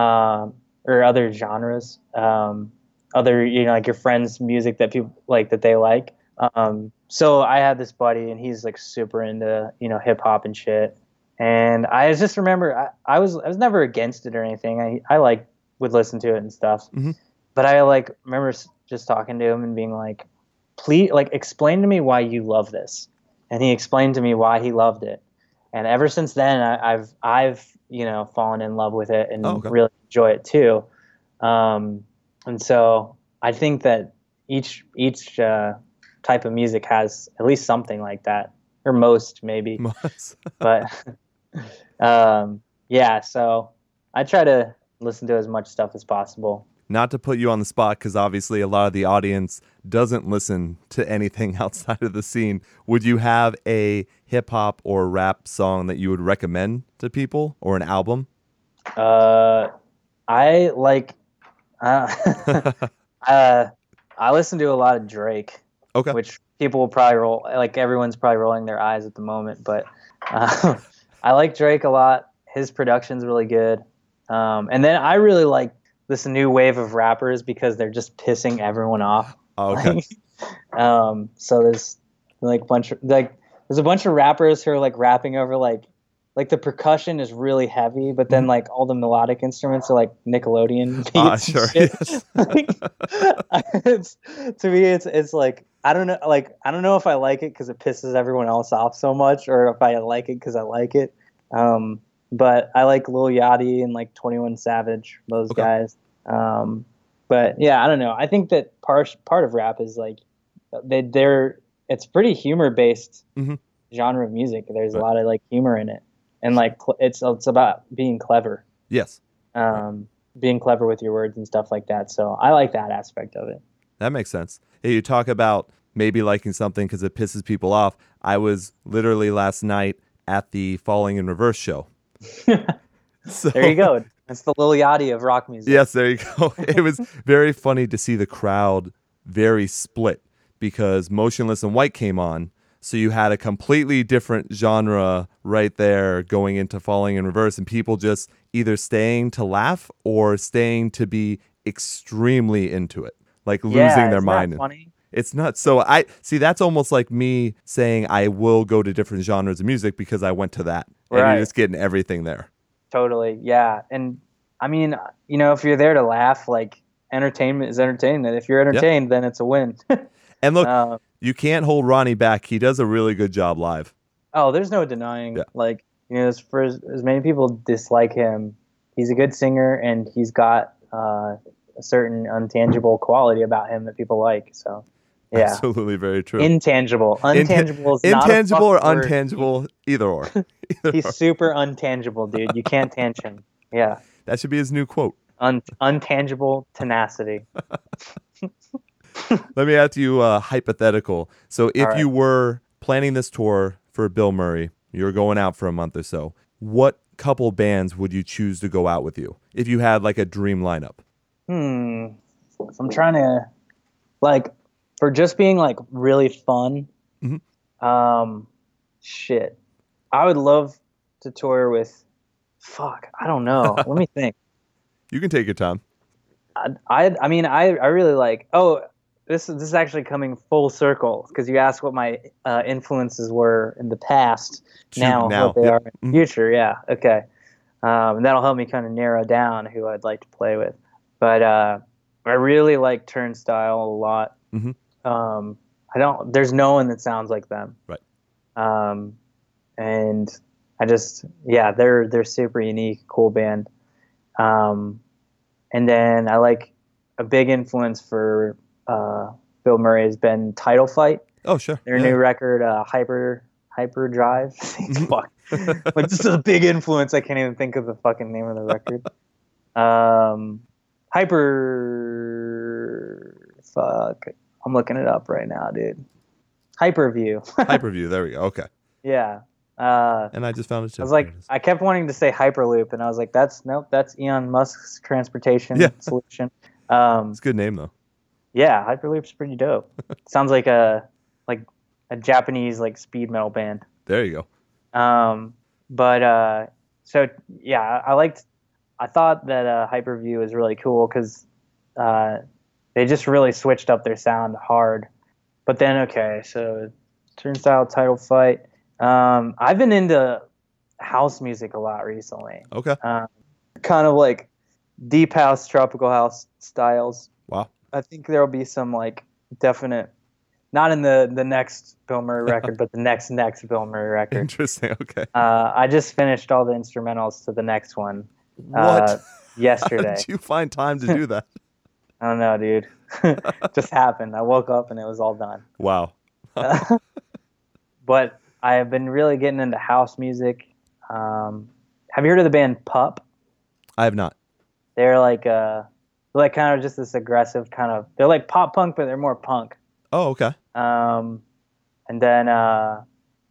um, or other genres, um, other you know like your friends' music that people like that they like. Um, so I had this buddy, and he's like super into you know hip hop and shit. And I just remember I, I was I was never against it or anything. I I like would listen to it and stuff. Mhm. But I like remember just talking to him and being like, "Please, like, explain to me why you love this." And he explained to me why he loved it. And ever since then, I, I've I've you know fallen in love with it and Oh, okay. really enjoy it too. Um, and so I think that each each uh, type of music has at least something like that, or most maybe Most. but um, yeah so i try to listen to as much stuff as possible Not to put you on the spot, because obviously a lot of the audience doesn't listen to anything outside of the scene. Would you have a hip hop or rap song that you would recommend to people, or an album? uh, i like uh, uh, i listen to a lot of drake Okay. which people will probably roll like everyone's probably rolling their eyes at the moment but uh, i like drake a lot his production's really good um, and then i really like this new wave of rappers because they're just pissing everyone off Oh, okay. um, so there's like bunch of like there's a bunch of rappers who are like rapping over like like the percussion is really heavy, but then like all the melodic instruments are like Nickelodeon beats. Mm-hmm. Ah, and sure. Yes. Like, it's, to me, it's it's like I don't know, like I don't know if I like it because it pisses everyone else off so much, or if I like it because I like it. Um, but I like Lil Yachty and like Twenty One Savage, those Okay. guys. Um, but yeah, I don't know. I think that part part of rap is like they they're it's pretty humor based Mhm. genre of music. There's Right. a lot of like humor in it, and like cl- it's it's about being clever, Yes, um, being clever with your words and stuff like that. So I like that aspect of it. that makes sense. Hey, you talk about maybe liking something because it pisses people off. I was literally last night at the Falling in Reverse show. so, There you go. That's the Lil Yachty of rock music. Yes, there you go. It was very funny to see the crowd very split because Motionless In White came on. So you had a completely different genre right there going into Falling in Reverse, and people just either staying to laugh or staying to be extremely into it, like losing Yeah, their mind. Funny. It's not So I see that's almost like me saying I will go to different genres of music because I went to that. And Right. you're just getting everything there. Totally. Yeah. And I mean, you know, if you're there to laugh, like entertainment is entertainment. If you're entertained, then it's a win. And look, Um, you can't hold Ronnie back. He does a really good job live. oh, there's no denying. Yeah. Like, you know, as, for as, as many people dislike him, he's a good singer and he's got uh, a certain untangible quality about him that people like. So, yeah. Absolutely very true. Intangible. Inta- Untangible is not a Intangible or word. untangible, either or. Either He's or. super untangible, dude. You can't tange him. Yeah. That should be his new quote. Un- untangible tenacity. Let me ask you a hypothetical. So, if right. you were planning this tour for Bill Murray, you're going out for a month or so, what couple bands would you choose to go out with you if you had like a dream lineup? Hmm. I'm trying to, like, for just being like really fun. Mhm. Um, shit. I would love to tour with. Fuck. I don't know. Let me think. You can take your time. I, I, I mean, I, I really like. Oh, this is this is actually coming full circle because you asked what my uh, influences were in the past. Now, now, what they yep. are in the future. Yeah. Okay. Um, and that'll help me kind of narrow down who I'd like to play with. But uh, I really like Turnstile a lot. Mhm. Um, I don't. There's no one that sounds like them. Right. Um, and I just yeah, they're they're super unique, cool band. Um, and then I like a big influence for uh, Bill Murray has been Title Fight. Oh, sure. Their Yeah. new record, uh, Hyper Hyper Drive. Mhm. Fuck. but just a big influence. I can't even think of the fucking name of the record. Um, Hyper. Fuck. I'm looking it up right now, dude. Hyperview. Hyperview. There we go. Okay. yeah. Uh, And I just found it too. I was like. I kept wanting to say Hyperloop, and I was like, that's nope, that's Elon Musk's transportation Yeah. solution. Um, it's a good name though. yeah, Hyperloop's pretty dope. Sounds like a like a Japanese like speed metal band. There you go. Um, but uh, so yeah, I I liked. I thought that uh, Hyperview was really cool because uh, they just really switched up their sound hard. But then okay, so turnstile title fight. Um, I've been into house music a lot recently. Okay. Um, kind of like deep house, tropical house styles. Wow. I think there'll be some like definite, not in the the next Bill Murray record, but the next next Bill Murray record. Interesting. Okay. Uh, I just finished all the instrumentals to the next one What? uh, How yesterday. did you find time to do that? I don't know, dude. just happened. I woke up and it was all done. Wow. but I have been really getting into house music. Um, have you heard of the band Pup? I have not. They're like uh, they're like kind of just this aggressive kind of. They're like pop punk, but they're more punk. Oh, okay. Um, and then uh,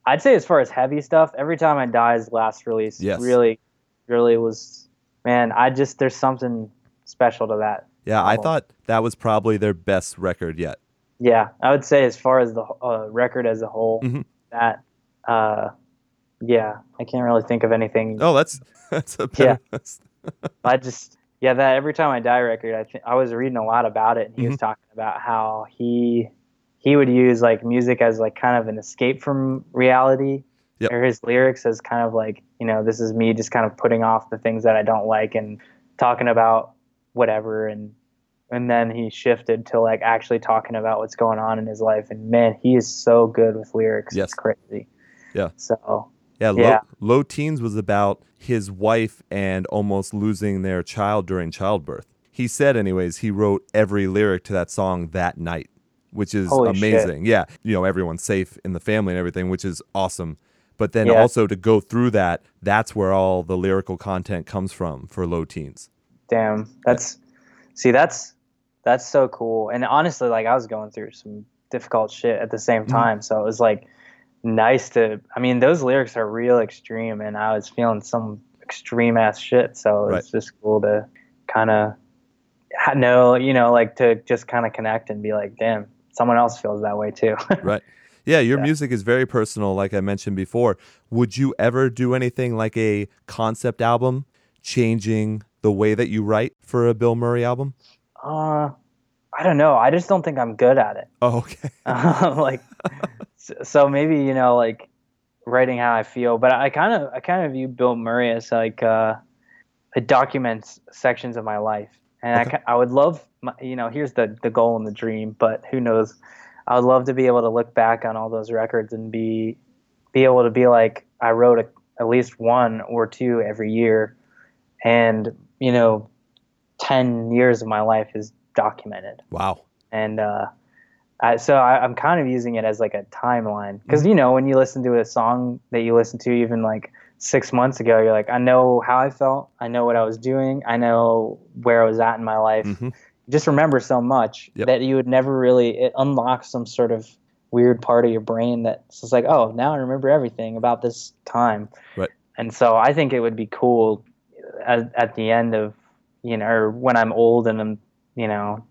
I'd say as far as heavy stuff, every time I die's last release Yes. really, really was man. I just there's something special to that. Yeah, I thought that was probably their best record yet. Yeah, I would say as far as the uh, record as a whole, Mhm. that uh, yeah, I can't really think of anything. Oh, that's that's a better. I just yeah, that every time I die record, I th- I was reading a lot about it, and he was Mm-hmm. talking about how he he would use like music as like kind of an escape from reality, Yep. or his lyrics as kind of like you know this is me just kind of putting off the things that I don't like and talking about whatever and and then he shifted to like actually talking about what's going on in his life and man he is so good with lyrics Yes. it's crazy Yeah. so Yeah, low, Yeah. low teens was about his wife and almost losing their child during childbirth. He said, anyways, he wrote every lyric to that song that night. which is Holy shit. amazing. Yeah, you know, everyone's safe in the family and everything, which is awesome. But then Yeah. also to go through that, that's where all the lyrical content comes from for low teens. Damn, that's see, that's that's so cool. And honestly, like I was going through some difficult shit at the same Mm-hmm. time, so it was like nice to. I mean, those lyrics are real extreme, and I was feeling some extreme ass shit. So Right. it's just cool to kind of know, you know, like to just kind of connect and be like, damn, someone else feels that way too. Right. Yeah, your Yeah. music is very personal, like I mentioned before. Would you ever do anything like a concept album, changing the way that you write for a Bill Murray album? uh, I don't know. I just don't think I'm good at it. Oh, okay. um, like so, maybe you know like writing how i feel but i kind of i kind of view bill murray as like uh it documents sections of my life and I, Okay. ca- I would love my, you know here's the the goal and the dream but who knows i would love to be able to look back on all those records and be be able to be like i wrote a, at least one or two every year. And you know 10 years of my life is documented. Wow. and uh, I, so I, I'm kind of using it as like a timeline. Because you know when you listen to a song that you listened to even like six months ago, you're like, I know how I felt, I know what I was doing, I know where I was at in my life. hmm You just remember so much Yep. that you would never really it unlocks some sort of weird part of your brain that's just like, oh, now I remember everything about this time. Right. And so I think it would be cool at, at the end of you know, or when I'm old and I'm, you know,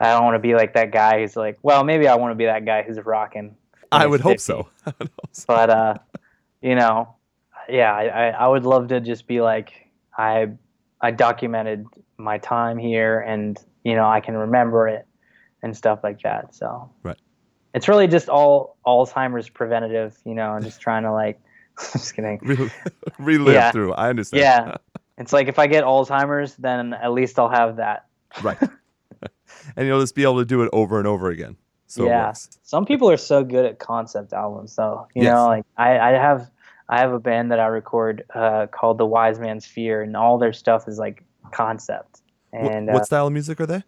I don't want to be like that guy who's like, well, maybe I want to be that guy who's rocking. I would hope 50. so. I would hope so. But uh, you know, yeah, I, I, I would love to just be like I I documented my time here and you know I can remember it and stuff like that. So Right. it's really just all Alzheimer's preventative, you know, and just trying to like just kidding. Re- relive Yeah. through. I understand. Yeah. It's like if I get Alzheimer's, then at least I'll have that. right. and you'll just be able to do it over and over again. So Yeah. Some people are so good at concept albums, though. You Yes. know, like I, I have, I have a band that I record uh, called The Wise Man's Fear, and all their stuff is like concept, and what uh, style of music are they?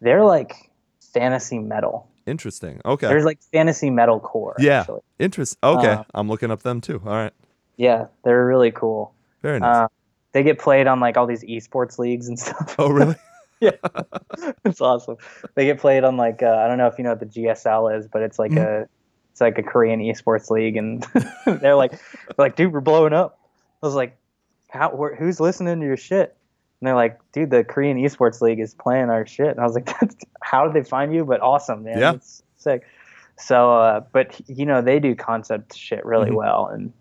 they're like fantasy metal. Interesting. Okay. There's like fantasy metal core. Yeah. actually. Interest. Okay. Uh, I'm looking up them too. All right. yeah, they're really cool. Very nice. Uh, they get played on like all these esports leagues and stuff. oh, really? Yeah, it's awesome. They get played on like uh, I don't know if you know what the GSL is, but it's like Mhm. a it's like a Korean esports league, and they're like like, dude, we're blowing up. I was like, how? Wh- who's listening to your shit? And they're like, dude, the Korean esports league is playing our shit. And I was like, how did they find you? But awesome, man. Yeah. It's sick. So, uh, but you know, they do concept shit really Mhm. well, and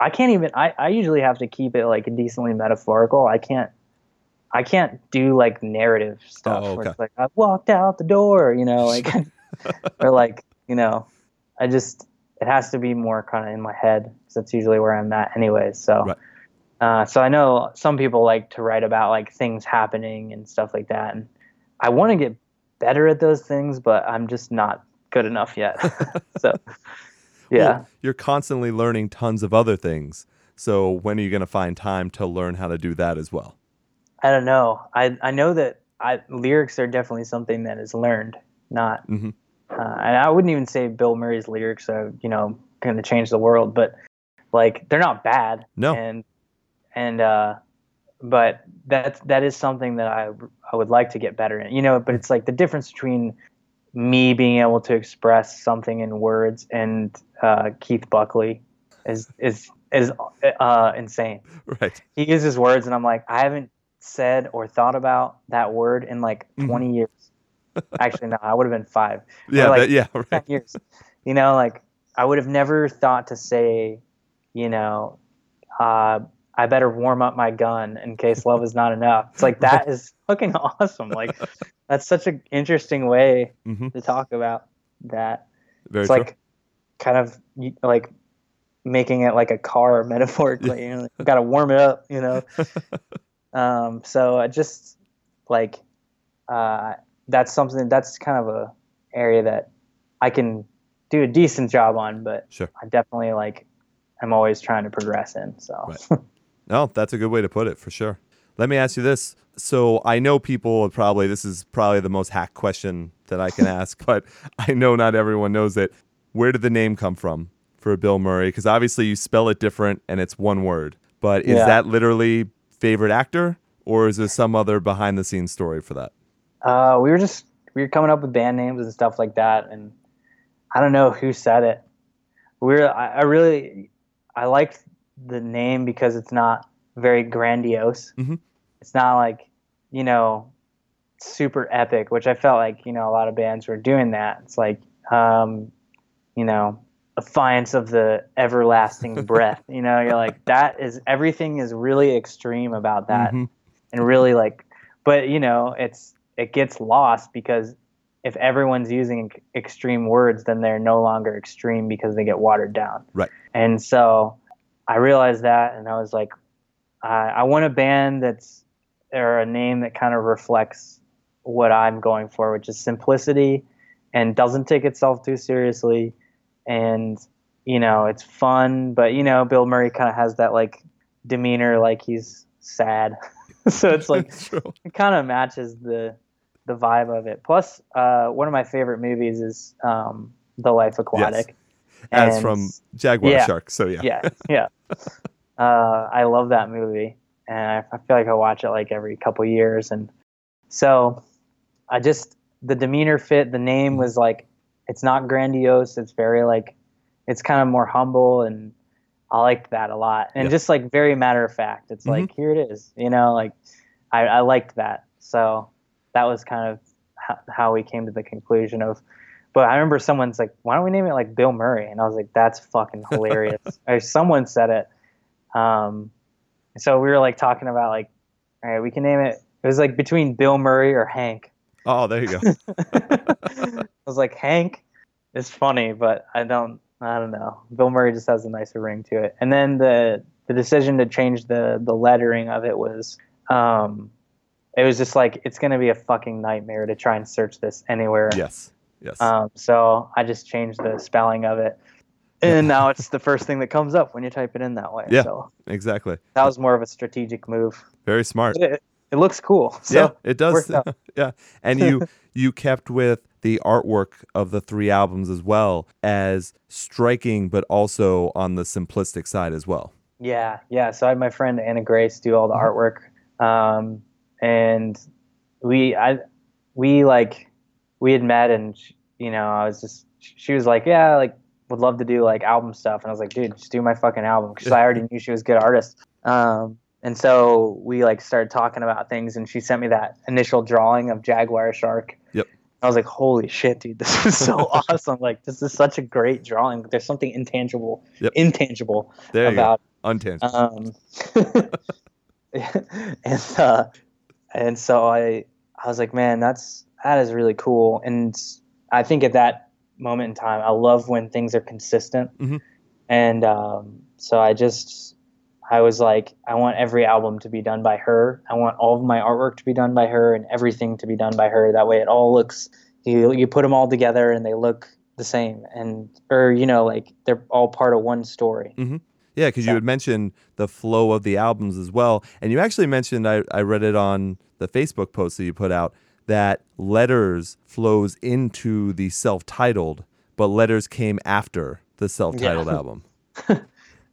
I can't even. I I usually have to keep it like decently metaphorical. I can't. I can't do like narrative stuff Oh, where okay. it's like I walked out the door, you know, like or like you know, I just it has to be more kind of in my head because that's usually where I'm at, anyways. So, Right. Uh, so I know some people like to write about like things happening and stuff like that, and I want to get better at those things, but I'm just not good enough yet. so, yeah. Well, you're constantly learning tons of other things. So when are you going to find time to learn how to do that as well? I don't know. I I know that I, lyrics are definitely something that is learned, not. Mhm. Uh, and I wouldn't even say Bill Murray's lyrics are you know going to change the world, but like they're not bad. No. And and uh, but that's that is something that I I would like to get better in. You know, but it's like the difference between me being able to express something in words and uh, Keith Buckley is is is uh, insane Right. he uses words and i'm like i haven't said or thought about that word in like Mhm. 20 years actually no i would have been five Yeah. like- that- yeah. Right. years you know like i would have never thought to say you know uh, i better warm up my gun in case love is not enough it's like that is fucking awesome like that's such an interesting way hmm to talk about that Very it's true. like kind of like making it like a car metaphorically. You know, you got to warm it up, you know. um, so I just like uh, that's something that's kind of a area that I can do a decent job on, but Sure. I definitely like I'm always trying to progress in. So Right. No, that's a good way to put it for sure. Let me ask you this. So I know people probably this is probably the most hack question that I can ask, but I know not everyone knows it. Where did the name come from for Bill Murray? Because obviously you spell it different and it's one word. But is Yeah. that literally favorite actor, or is there some other behind the scenes story for that? Uh, we were just we were coming up with band names and stuff like that, and I don't know who said it. We were I, I really I liked the name because it's not very grandiose. Mhm. It's not like you know super epic, which I felt like you know a lot of bands were doing that. It's like um, you know affiance of the everlasting breath. You know, you're like that is everything is really extreme about that Mhm. and really like but you know it's it gets lost because if everyone's using extreme words then they're no longer extreme because they get watered down Right. and so i realized that and i was like i, I want a band that's or a name that kind of reflects what i'm going for which is simplicity and doesn't take itself too seriously and you know it's fun but you know bill murray kind of has that like demeanor like he's sad so it's like it kind of matches the the vibe of it. Plus, uh, one of my favorite movies is um, The Life Aquatic. As And- from Jaguar yeah. Shark. So yeah. yeah, yeah. Uh, I love that movie, and I, I feel like I watch it like every couple years, and so I just the demeanor fit. The name was like it's not grandiose. It's very like it's kind of more humble, and I liked that a lot, and just like very matter of fact. It's like here it is, you know, like I, I liked that. So that was kind of how, how we came to the conclusion of. But I remember someone's like, "Why don't we name it like Bill Murray?" And I was like, "That's fucking hilarious." or someone said it. Um, so we were like talking about like, all right, we can name it. It was like between Bill Murray or Hank. Oh, there you go. I was like, Hank is funny, but I don't. I don't know. Bill Murray just has a nicer ring to it. And then the the decision to change the the lettering of it was, um, it was just like it's gonna be a fucking nightmare to try and search this anywhere. yes. Yes. Um, so I just changed the spelling of it, and now it's the first thing that comes up when you type it in that way. Yeah. So exactly. that was more of a strategic move. Very smart. It, it looks cool. So yeah, it does. yeah, and you you kept with the artwork of the three albums as well as striking, but also on the simplistic side as well. Yeah, yeah. So I had my friend Anna Grace do all the artwork, um, and we, I, we like, we had met, and you know, I was just, she was like, yeah, like, would love to do like album stuff, and I was like, dude, just do my fucking album because I already knew she was a good artist. Um, and so we like started talking about things, and she sent me that initial drawing of Jaguar Shark. Yep. I was like, holy shit, dude, this is so awesome! Like, this is such a great drawing. There's something intangible, Yep. intangible There about go. Untangible. um, and uh, and so I I was like, man, that's that is really cool. And I think at that moment in time, I love when things are consistent. Mhm. And um, so I just I was like, I want every album to be done by her. I want all of my artwork to be done by her, and everything to be done by her. That way, it all looks you you put them all together, and they look the same, and or you know, like they're all part of one story. Yeah, because you had mentioned the flow of the albums as well. And you actually mentioned, I, I read it on the Facebook post that you put out, that Letters flows into the self titled, but Letters came after the self titled Yeah. album.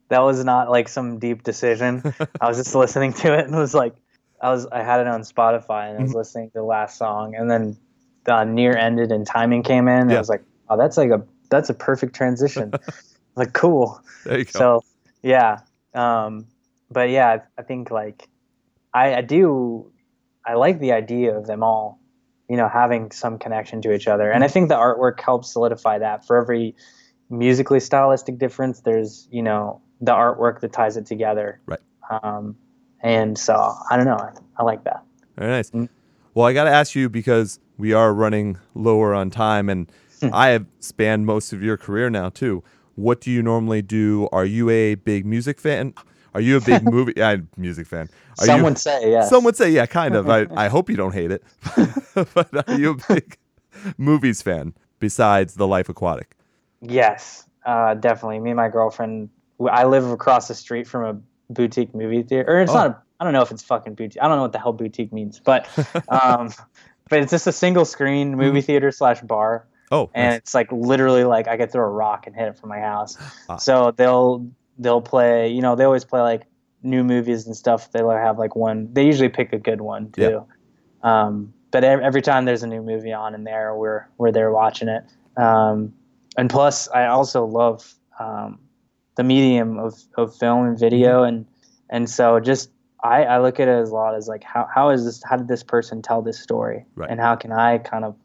that was not like some deep decision. I was just listening to it and was like, I was I had it on Spotify and I was listening to the last song and then the near ended and timing came in and Yeah. I was like, oh, that's like a that's a perfect transition. like cool. There you go. So yeah, um, but yeah, I, I think like I, I do I like the idea of them all, you know, having some connection to each other, and I think the artwork helps solidify that. For every musically stylistic difference, there's you know the artwork that ties it together. Right. Um, and so I don't know, I, I like that. Very nice. Mm. Well, I got to ask you because we are running lower on time, and Hmm. I have spanned most of your career now too. What do you normally do? Are you a big music fan? Are you a big movie uh, music fan? Are Some you, would say yes. Some would say, yeah, kind of. I, I hope you don't hate it. but are you a big movies fan besides The Life Aquatic? Yes, uh, definitely. Me and my girlfriend. I live across the street from a boutique movie theater, or it's Oh. not a I don't know if it's fucking boutique. I don't know what the hell boutique means, but um, but it's just a single screen movie theater slash bar, Oh, and nice. it's like literally like I could throw a rock and hit it from my house. Ah. So they'll they'll play. You know, they always play like new movies and stuff. They'll have like one. They usually pick a good one too. Um, but every time there's a new movie on in there, we're we're there watching it. Um, and plus, I also love um, the medium of, of film and video, and and so just I, I look at it as a lot as like how how is this? How did this person tell this story? Right. And how can I kind of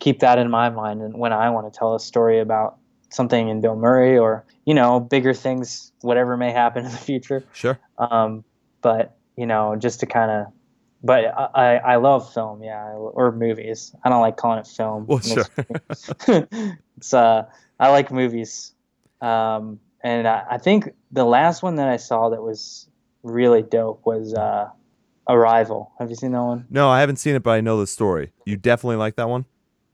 keep that in my mind and when I want to tell a story about something in Bilmuri or you know bigger things, whatever may happen in the future. sure. Um, but you know, just to kind of, but I, I love film, yeah, or movies. I don't like calling it film. Well, sure. it's uh, I like movies, um, and I, I think the last one that I saw that was really dope was uh, Arrival. Have you seen that one, no, I haven't seen it, but I know the story. You definitely like that one.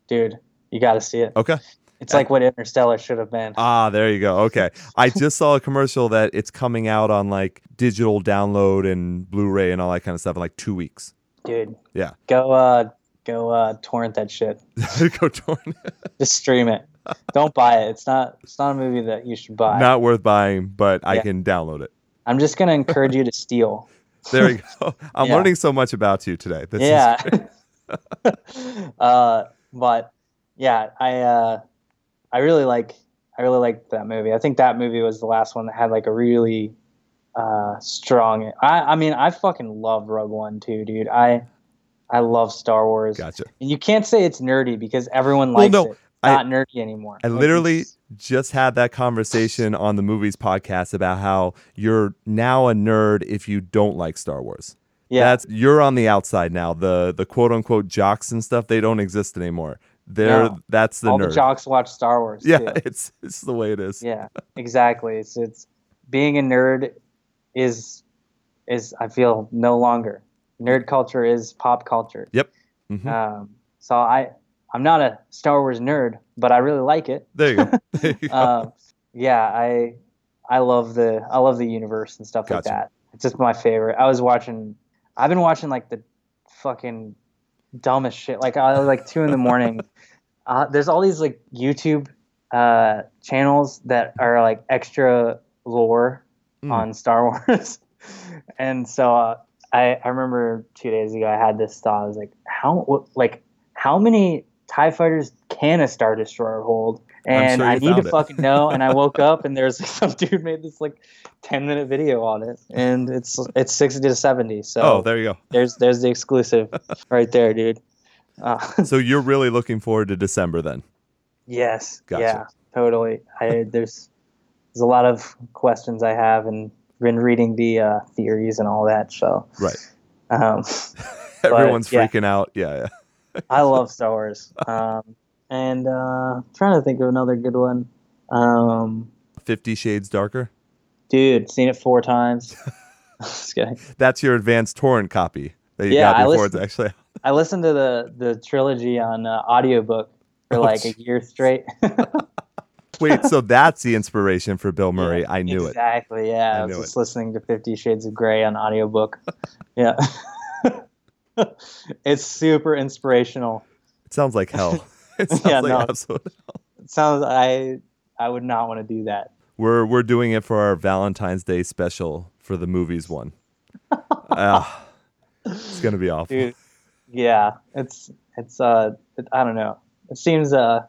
dude? You got to see it. Okay. It's like what Interstellar should have been. Ah, there you go. Okay. I just saw a commercial that it's coming out on like digital download and Blu-ray and all that kind of stuff in like two weeks. dude. Yeah. Go uh, go uh, torrent that shit. Go torn. Just stream it. Don't buy it. It's not. It's not a movie that you should buy. Not worth buying, but I can download it. I'm just gonna encourage you to steal. There you go. I'm Yeah. learning so much about you today. This is yeah. uh, but yeah, I uh, I really like I really liked that movie. I think that movie was the last one that had like a really uh, strong. I I mean I fucking love Rogue One too, dude. I I love Star Wars, gotcha. and you can't say it's nerdy because everyone Well, likes no, it. I- Not nerdy anymore. I Like, literally just had that conversation on the movies podcast about how you're now a nerd if you don't like Star Wars. yeah. That's you're on the outside now. The the quote unquote jocks and stuff, they don't exist anymore. They're No. that's the all nerd. the jocks watch Star Wars. yeah, too. it's it's the way it is. Yeah, exactly. It's it's being a nerd is is I feel no longer nerd culture is pop culture. Yep. Mhm. Um, so I I'm not a Star Wars nerd, but I really like it. There you go. There you go. Um, yeah, I I love the I love the universe and stuff like that. It's just my favorite. I was watching. I've been watching like the fucking dumbest shit. Like I was like two in the morning. uh, there's all these like YouTube uh, channels that are like extra lore Mm. on Star Wars, and so uh, I I remember two days ago I had this thought. I was like, how what, like how many Tie fighters can a Star Destroyer hold? And sure I need to it. fucking know. And I woke up and there's some dude made this like ten minute video on it, and it's it's sixty to seventy. So oh, there you go. there's there's the exclusive right there, dude. Uh, So you're really looking forward to December then. yes, Gotcha. yeah, totally. I there's there's a lot of questions I have, and been reading the uh, theories and all that. So Right. um, Everyone's yeah. freaking out. Yeah, yeah. I love Star Wars. Um, and uh, trying to think of another good one. Um, Fifty Shades Darker. dude, seen it four times. That's your advanced torrent copy that you Yeah, got before it's actually. I listened to the the trilogy on uh, audiobook for Oh, like a year straight. Wait, so that's the inspiration for Bilmuri. I knew it. exactly. Yeah, I I, was just listening to Fifty Shades of Grey on audiobook. yeah, it's super inspirational. It sounds like hell. It sounds Yeah, like no. absolute. It sounds I I would not want to do that. We're we're doing it for our Valentine's Day special for the movies one. Ah, it's gonna be awful. dude yeah it's it's uh it, i don't know it seems uh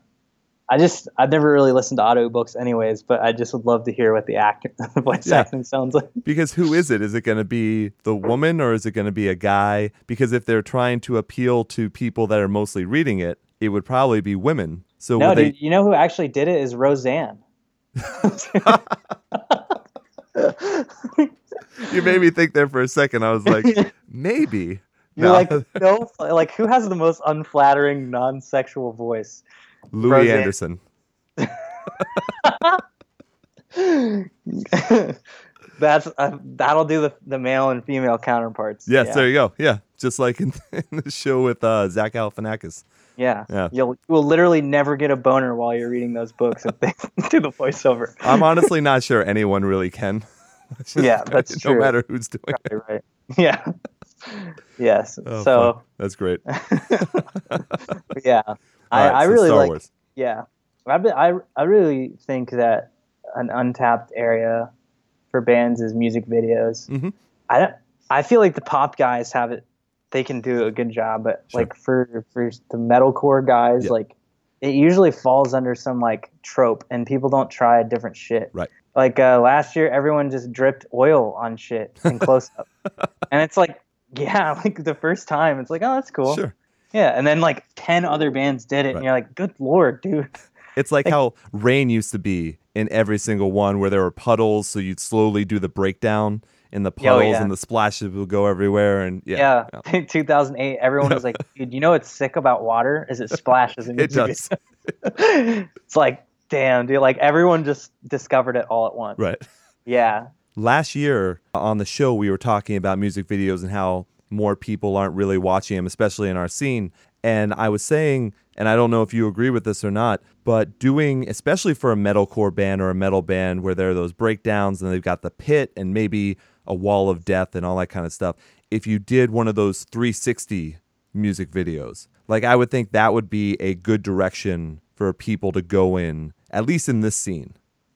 i just i've never really listened to audiobooks anyways but i just would love to hear what the actor the voice Yeah. acting sounds like Because who is it? Is it going to be the woman or is it going to be a guy? Because if they're trying to appeal to people that are mostly reading it, it would probably be women. So no they, dude you know who actually did it is roseanne you made me think there for a second. I was like, maybe. you're No. like no like who has the most unflattering non-sexual voice Louis Roseanne. Anderson. that's uh, that'll do the, the male and female counterparts Yes, yeah. there you go. Yeah, just like in, in the show with uh, Zach Galifianakis. Yeah. Yeah. You'll you will literally never get a boner while you're reading those books if they do the voiceover. I'm honestly not sure anyone really can. Yeah, that's no true. matter who's doing it. Right. Yeah. yes. Oh, so fuck. that's great. yeah, All I, right, I so really Star like. Wars. Yeah, I, I I really think that an untapped area for bands is music videos. Mhm. I don't. I feel like the pop guys have it. They can do a good job, but Sure. like for for the metalcore guys, Yeah. like it usually falls under some like trope, and people don't try different shit. Right. Like uh, last year, everyone just dripped oil on shit in close up, and it's like, yeah, like the first time, it's like, oh, that's cool. Sure. Yeah, and then like ten other bands did it, Right. and you're like, good lord, dude. It's like Like- how rain used to be in every single one where there were puddles, so you'd slowly do the breakdown in the Oh, puddles yeah. and the splashes would go everywhere and yeah. Yeah, 2008. Everyone was like, dude, you know what's sick about water is it splashes in It does. it's like, damn, dude. Like everyone just discovered it all at once. Right. Yeah. Last year uh, on the show, we were talking about music videos and how more people aren't really watching them, especially in our scene. And I was saying, and I don't know if you agree with this or not, but doing, especially for a metalcore band or a metal band where there are those breakdowns and they've got the pit and maybe a wall of death and all that kind of stuff, if you did one of those 360 music videos, like I would think that would be a good direction for people to go in, at least in this scene.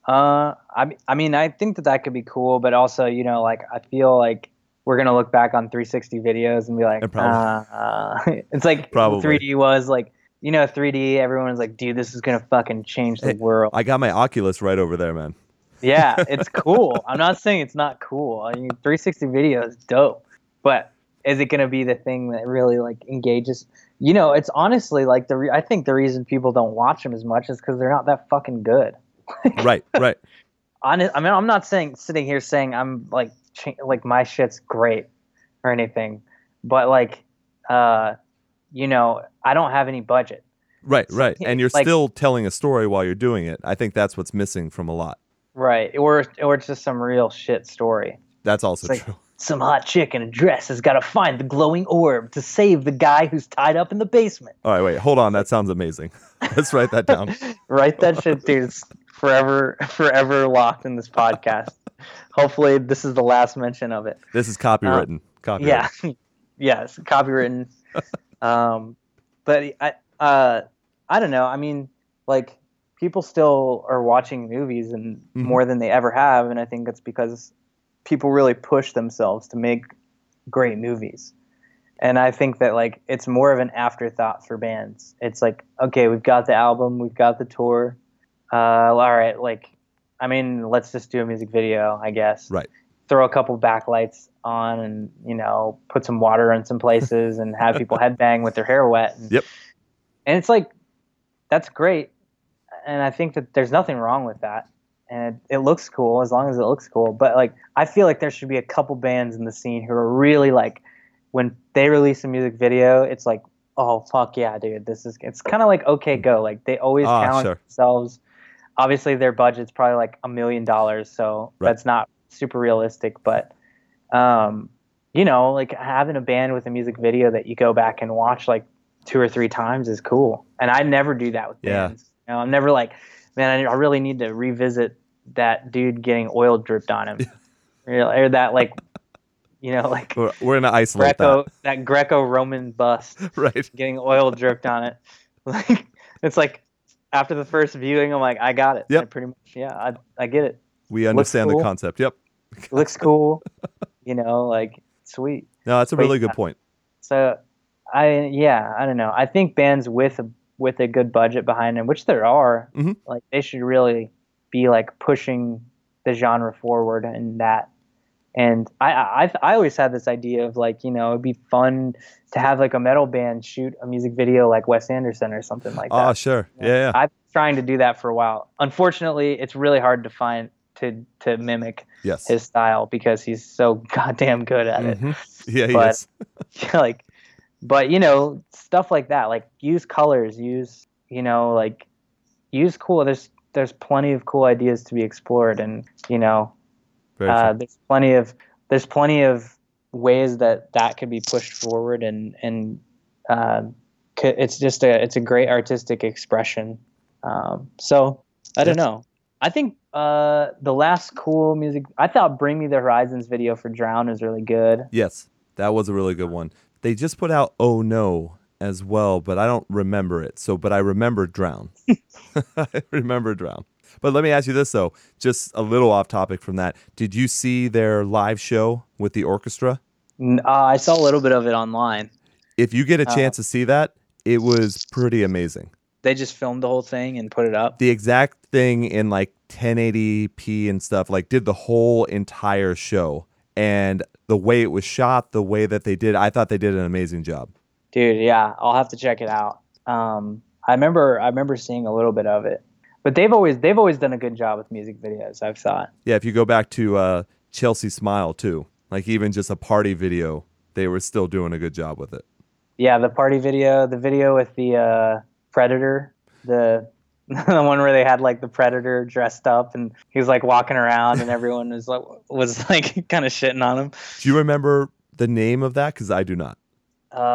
Uh, I, I mean, I think that that could be cool, but also, you know, like I feel like we're gonna look back on 360 videos and be like, uh, uh, it's like Probably. 3D was like, you know, 3D. Everyone's like, dude, this is gonna fucking change the Hey, world. I got my Oculus right over there, man. Yeah, it's cool. I'm not saying it's not cool. I mean, 360 video is dope, but is it going to be the thing that really like engages? You know, it's honestly like the re- I think the reason people don't watch them as much is because they're not that fucking good. right, right. Honest, I mean, I'm not saying sitting here saying I'm like cha- like my shit's great or anything, but like, uh, you know, I don't have any budget. Right, right. And you're Like- still telling a story while you're doing it. I think that's what's missing from a lot. Right, or or it's just some real shit story. That's also like- true. Some hot chick in a dress has got to find the glowing orb to save the guy who's tied up in the basement. All right, wait, hold on. That sounds amazing. Let's write that down. Write that shit, dude. It's forever, forever locked in this podcast. Hopefully, this is the last mention of it. This is copywritten. Copyrighted. Yeah, yes, copywritten. um, but I, uh, I don't know. I mean, like people still are watching movies and Mhm. more than they ever have, and I think it's because people really push themselves to make great movies. And I think that like it's more of an afterthought for bands. It's like, okay, we've got the album, we've got the tour. Uh, all right, like, I mean, let's just do a music video, I guess Right. throw a couple backlights on and you know put some water in some places and have people headbang with their hair wet and, Yep. and it's like that's great and i think that there's nothing wrong with that. And it, it looks cool as long as it looks cool. But like i feel like there should be a couple bands in the scene who are really like when they release a music video it's like oh fuck yeah dude this is it's kind of like okay go. Like they always Ah, challenge sure. themselves. Obviously their budget's probably like a million dollars so Right. that's not super realistic. But um you know like having a band with a music video that you go back and watch like two or three times is cool. And i never do that with Yeah. bands you know, i'm never like man I, I really need to revisit that dude getting oil dripped on him or, or that like you know like We're, we're to isolate greco that greco-roman bust. Right. getting oil dripped on it. Like it's like after the first viewing, I'm like, I got it. Yep. I pretty much, yeah, I, I get it. We understand cool. the concept. Yep. Looks cool, you know, like sweet. No, that's a But really yeah. good point. So, I yeah, I don't know. I think bands with a with a good budget behind them, which there are, Mhm. like they should really be like pushing the genre forward and that. And I, I I always had this idea of like you know it'd be fun to have like a metal band shoot a music video like Wes Anderson or something like that. Oh, sure. Yeah, yeah. I've been trying to do that for a while. Unfortunately, it's really hard to find to to mimic yes. his style because he's so goddamn good at it. Mhm. Yeah, But- yes. like, but you know, stuff like that. Like use colors, use you know, like use cool. There's there's plenty of cool ideas to be explored, and you know, uh, there's plenty of there's plenty of ways that that could be pushed forward, and and uh, it's just a it's a great artistic expression. Um, so I don't know. I think Uh, the last cool music. I thought "Bring Me the Horizons" video for "Drown" is really good. Yes, that was a really good one. They just put out "Oh No" as well, but I don't remember it. So, but I remember "Drown." I remember "Drown." But let me ask you this though, just a little off topic from that. Did you see their live show with the orchestra? Uh, I saw a little bit of it online. If you get a Uh, chance to see that, it was pretty amazing. They just filmed the whole thing and put it up. The exact thing in like 1080p and stuff, like did the whole entire show. And the way it was shot, the way that they did, I thought they did an amazing job. Dude, yeah, I'll have to check it out. Um, I remember I remember seeing a little bit of it, but they've always they've always done a good job with music videos. I've thought. Yeah, if you go back to uh, Chelsea Smile too, like even just a party video, they were still doing a good job with it. Yeah, the party video, the video with the uh, predator, the the one where they had like the predator dressed up and he was like walking around and everyone was like was like kind of shitting on him. Do you remember the name of that? Because I do not. Oh,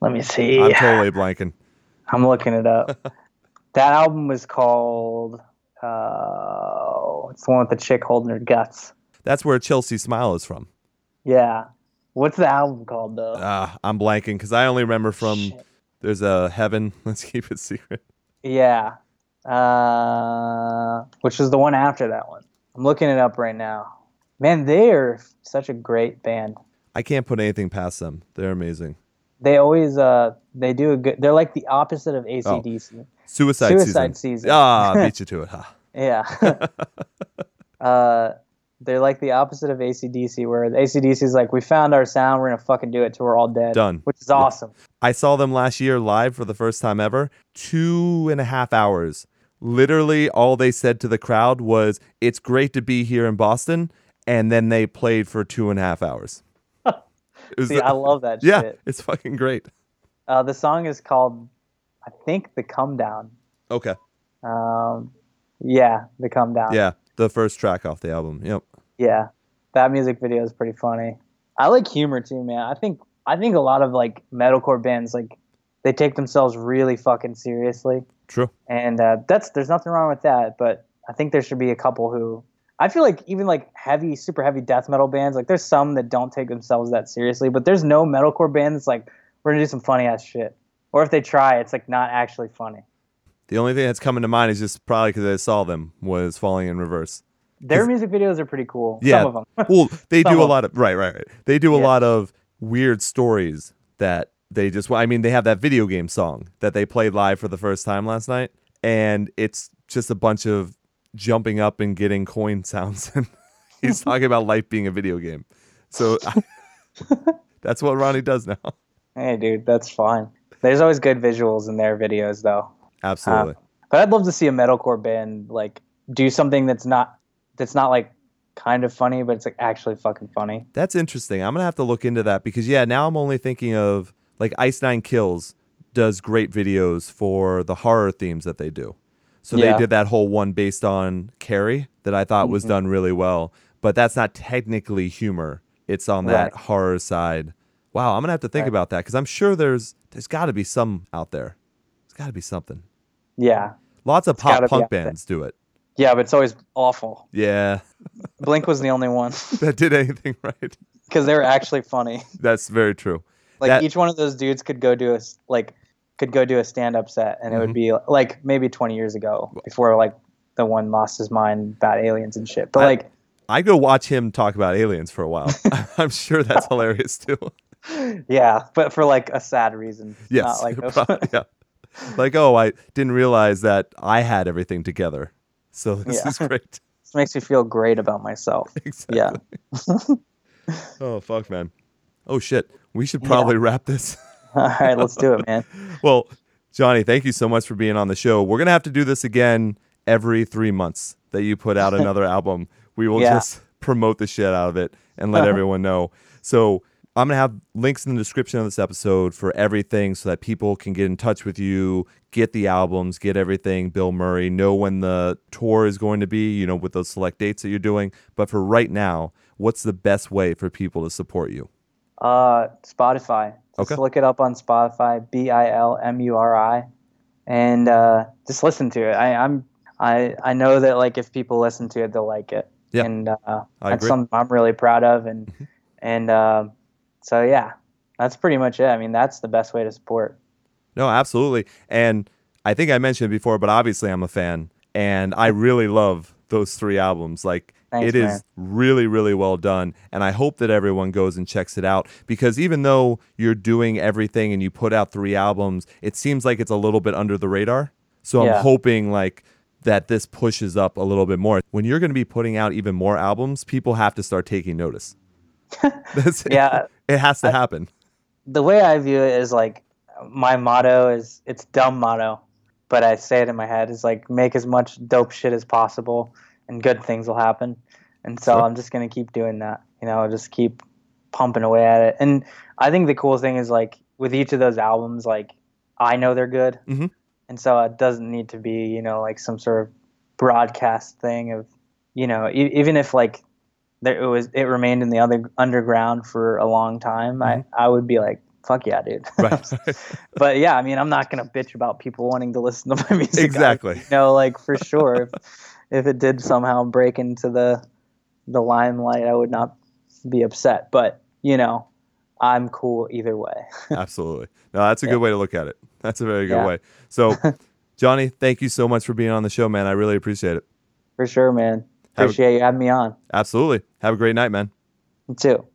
let me see. I'm totally blanking. I'm looking it up. that album was called. Uh, it's the one with the chick holding her guts. That's where Chelsea Smile is from. Yeah. What's the album called though? Ah, I'm blanking because I only remember from Shit. There's a Heaven. Let's keep it secret. Yeah. Uh, which is the one after that one. I'm looking it up right now. Man, they are such a great band. I can't put anything past them. They're amazing. They always uh they do a good. They're like the opposite of ACDC. Suicide, Suicide season. Suicide Season. Ah, beat you to it. huh? Yeah. uh, they're like the opposite of ACDC, where the ACDC is like, we found our sound, we're gonna fucking do it till we're all dead. Done. Which is awesome. I saw them last year live for the first time ever. Two and a half hours. Literally, all they said to the crowd was, "It's great to be here in Boston," and then they played for two and a half hours. See, I love that yeah, shit. it's fucking great. Uh, the song is called, I think, "The Come Down." Okay, Um, yeah, "The Come Down." yeah, the first track off the album. Yep. Yeah, that music video is pretty funny. I like humor too, man. I think I think a lot of like metalcore bands like they take themselves really fucking seriously, True. and uh, that's there's nothing wrong with that. But I think there should be a couple who I feel like even like heavy, super heavy death metal bands. Like there's some that don't take themselves that seriously, but there's no metalcore band that's like we're gonna do some funny ass shit. Or if they try, it's like not actually funny. The only thing that's coming to mind is just probably because I saw them was Falling in Reverse. Their music videos are pretty cool. Yeah. Some of them. well, they do a lot of right, right, right. They do a Yeah. lot of weird stories that they just. I mean, they have that video game song that they played live for the first time last night, and it's just a bunch of jumping up and getting coin sounds, and he's talking about life being a video game. So that's what Ronnie does now. hey, dude, that's fine. There's always good visuals in their videos, though. Uh, Absolutely. But I'd love to see a metalcore band like do something that's not that's not like kind of funny, but it's like actually fucking funny. That's interesting. I'm gonna have to look into that because yeah, now I'm only thinking of like Ice Nine Kills does great videos for the horror themes that they do. So Yeah. they did that whole one based on Carrie that I thought Mm-hmm. was done really well, but that's not technically humor. It's on that Right. horror side. Wow, I'm gonna have to think Right. about that because I'm sure there's there's got to be some out there. There's got to be something. Yeah. Lots of gotta pop punk bands do it. Yeah, but it's always awful. Yeah, Blink was the only one that did anything right. because they were actually funny. That's very true. Like That- each one of those dudes could go do a like could go do a stand up set, and it Mm-hmm. would be like maybe 20 years ago before like the one lost his mind about aliens and shit. But I- like I go watch him talk about aliens for a while. I'm sure that's hilarious too. yeah, but for like a sad reason. Yes, Not like a, pro- yeah. Like, oh, I didn't realize that I had everything together. So this Yeah. is great. this makes me feel great about myself. exactly. Yeah. Oh fuck, man. Oh shit. We should probably wrap this. All right, let's do it, man. well, Johnny, thank you so much for being on the show. We're gonna have to do this again every three months that you put out another album. We will Yeah. just promote the shit out of it and let everyone know. So I'm gonna have links in the description of this episode for everything so that people can get in touch with you, get the albums, get everything, Bilmuri, know when the tour is going to be, you know, with those select dates that you're doing. But for right now, what's the best way for people to support you? Uh, Spotify. Just Okay. look it up on Spotify. B I L M U R I. and uh, just listen to it. I, I'm I I know that like if people listen to it, they'll like it. Yeah, and uh, that's. Mm-hmm. something I'm really proud of, and and uh, so yeah, that's pretty much it. I mean, that's the best way to support. No, absolutely. And I think I mentioned it before, but obviously I'm a fan and I really love those three albums. Like Thanks, it is man. really, really well done. And I hope that everyone goes and checks it out because even though you're doing everything and you put out three albums, it seems like it's a little bit under the radar. So I'm hoping like that this pushes up a little bit more. When you're going to be putting out even more albums, people have to start taking notice. That's- Yeah. It has to happen. the way I view it is like my motto is it's dumb motto, but I say it in my head is like make as much dope shit as possible and good things will happen. And so Sure. I'm just gonna keep doing that. You know, just keep pumping away at it. And I think the cool thing is like with each of those albums, like I know they're good, Mhm. and so it doesn't need to be you know like some sort of broadcast thing of you know e- even if like there it was it remained in the other underground for a long time i mm-hmm. i would be like fuck yeah dude Right. but yeah i mean i'm not gonna bitch about people wanting to listen to my music Exactly. you know like for sure if, if it did somehow break into the the limelight i would not be upset but you know i'm cool either way Absolutely. No, that's a good way to look at it. That's a very good Yeah. way. So, Johnny, thank you so much for being on the show, man. I really appreciate it. for sure man Have a- appreciate you having me on Absolutely. Have a great night, man. you too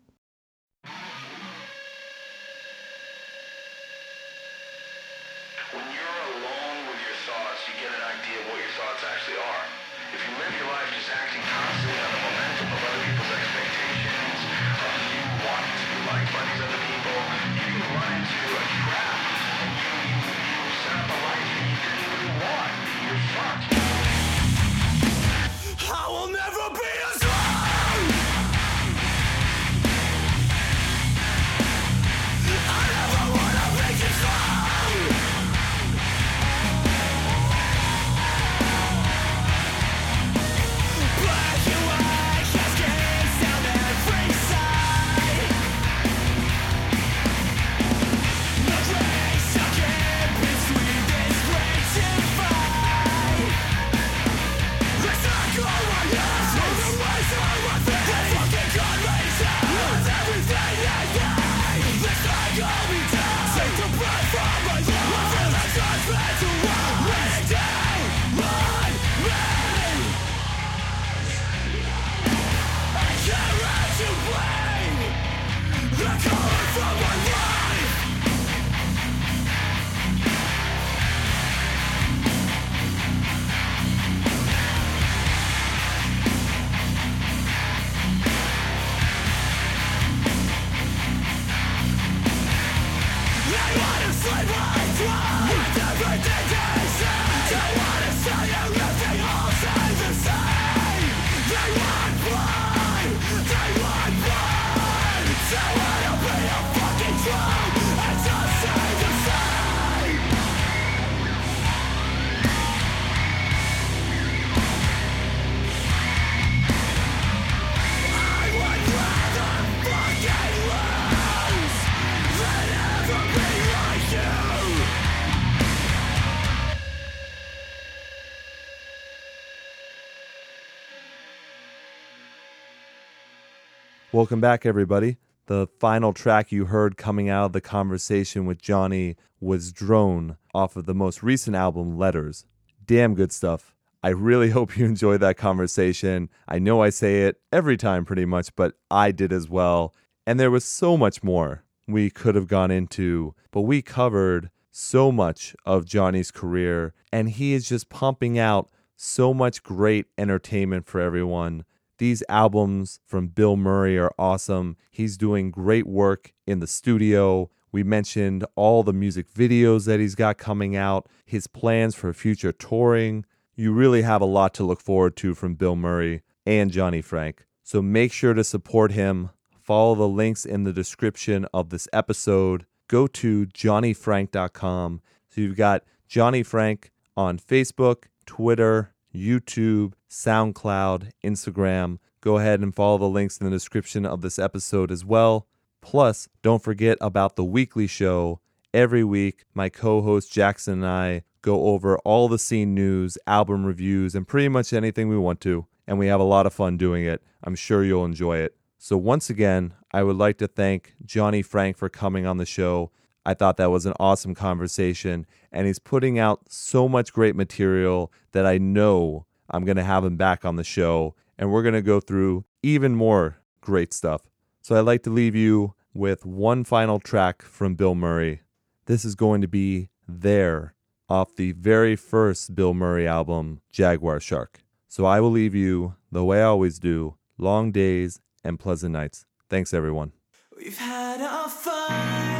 Welcome back, everybody. The final track you heard coming out of the conversation with Johnny was Drone off of the most recent album, Letters. Damn good stuff. I really hope you enjoyed that conversation. I know I say it every time pretty much, but I did as well. And there was so much more we could have gone into, but we covered so much of Johnny's career, and he is just pumping out so much great entertainment for everyone. These albums from Bilmuri are awesome. He's doing great work in the studio. We mentioned all the music videos that he's got coming out, his plans for future touring. You really have a lot to look forward to from Bilmuri and Johnny Franck. So make sure to support him. Follow the links in the description of this episode. Go to johnnyfrank.com. So you've got Johnny Franck on Facebook, Twitter, YouTube, SoundCloud, Instagram. Go ahead and follow the links in the description of this episode as well. Plus, don't forget about the weekly show. Every week, my co host Jackson and I go over all the scene news, album reviews, and pretty much anything we want to. And we have a lot of fun doing it. I'm sure you'll enjoy it. So, once again, I would like to thank Johnny Franck for coming on the show. I thought that was an awesome conversation, and he's putting out so much great material that I know I'm going to have him back on the show, and we're going to go through even more great stuff. So, I'd like to leave you with one final track from Bilmuri. This is going to be There off the very first Bilmuri album, Jaguar Shark. So, I will leave you the way I always do long days and pleasant nights. Thanks, everyone. We've had a fight,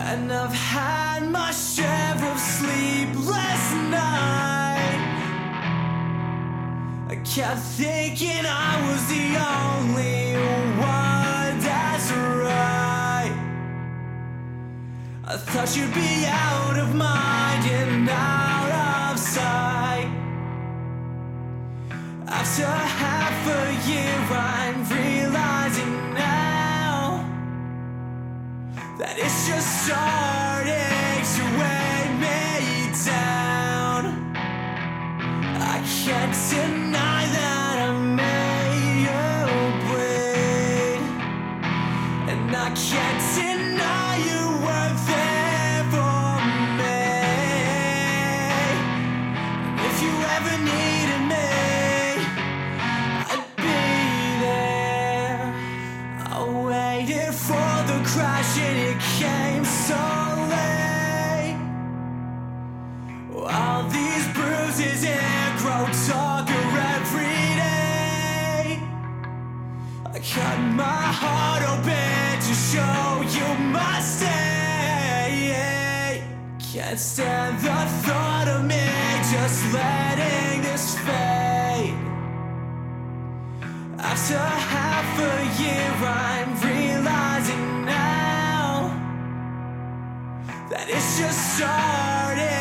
and I've had my share of sleepless nights. I kept thinking I was the only one that's right. I thought you'd be out of mind and out of sight. After half a year, I'm realizing that it's just starting to weigh me down. I can't deny that Can't stand the thought of me just letting this fade. After half a year, I'm realizing now that it's just so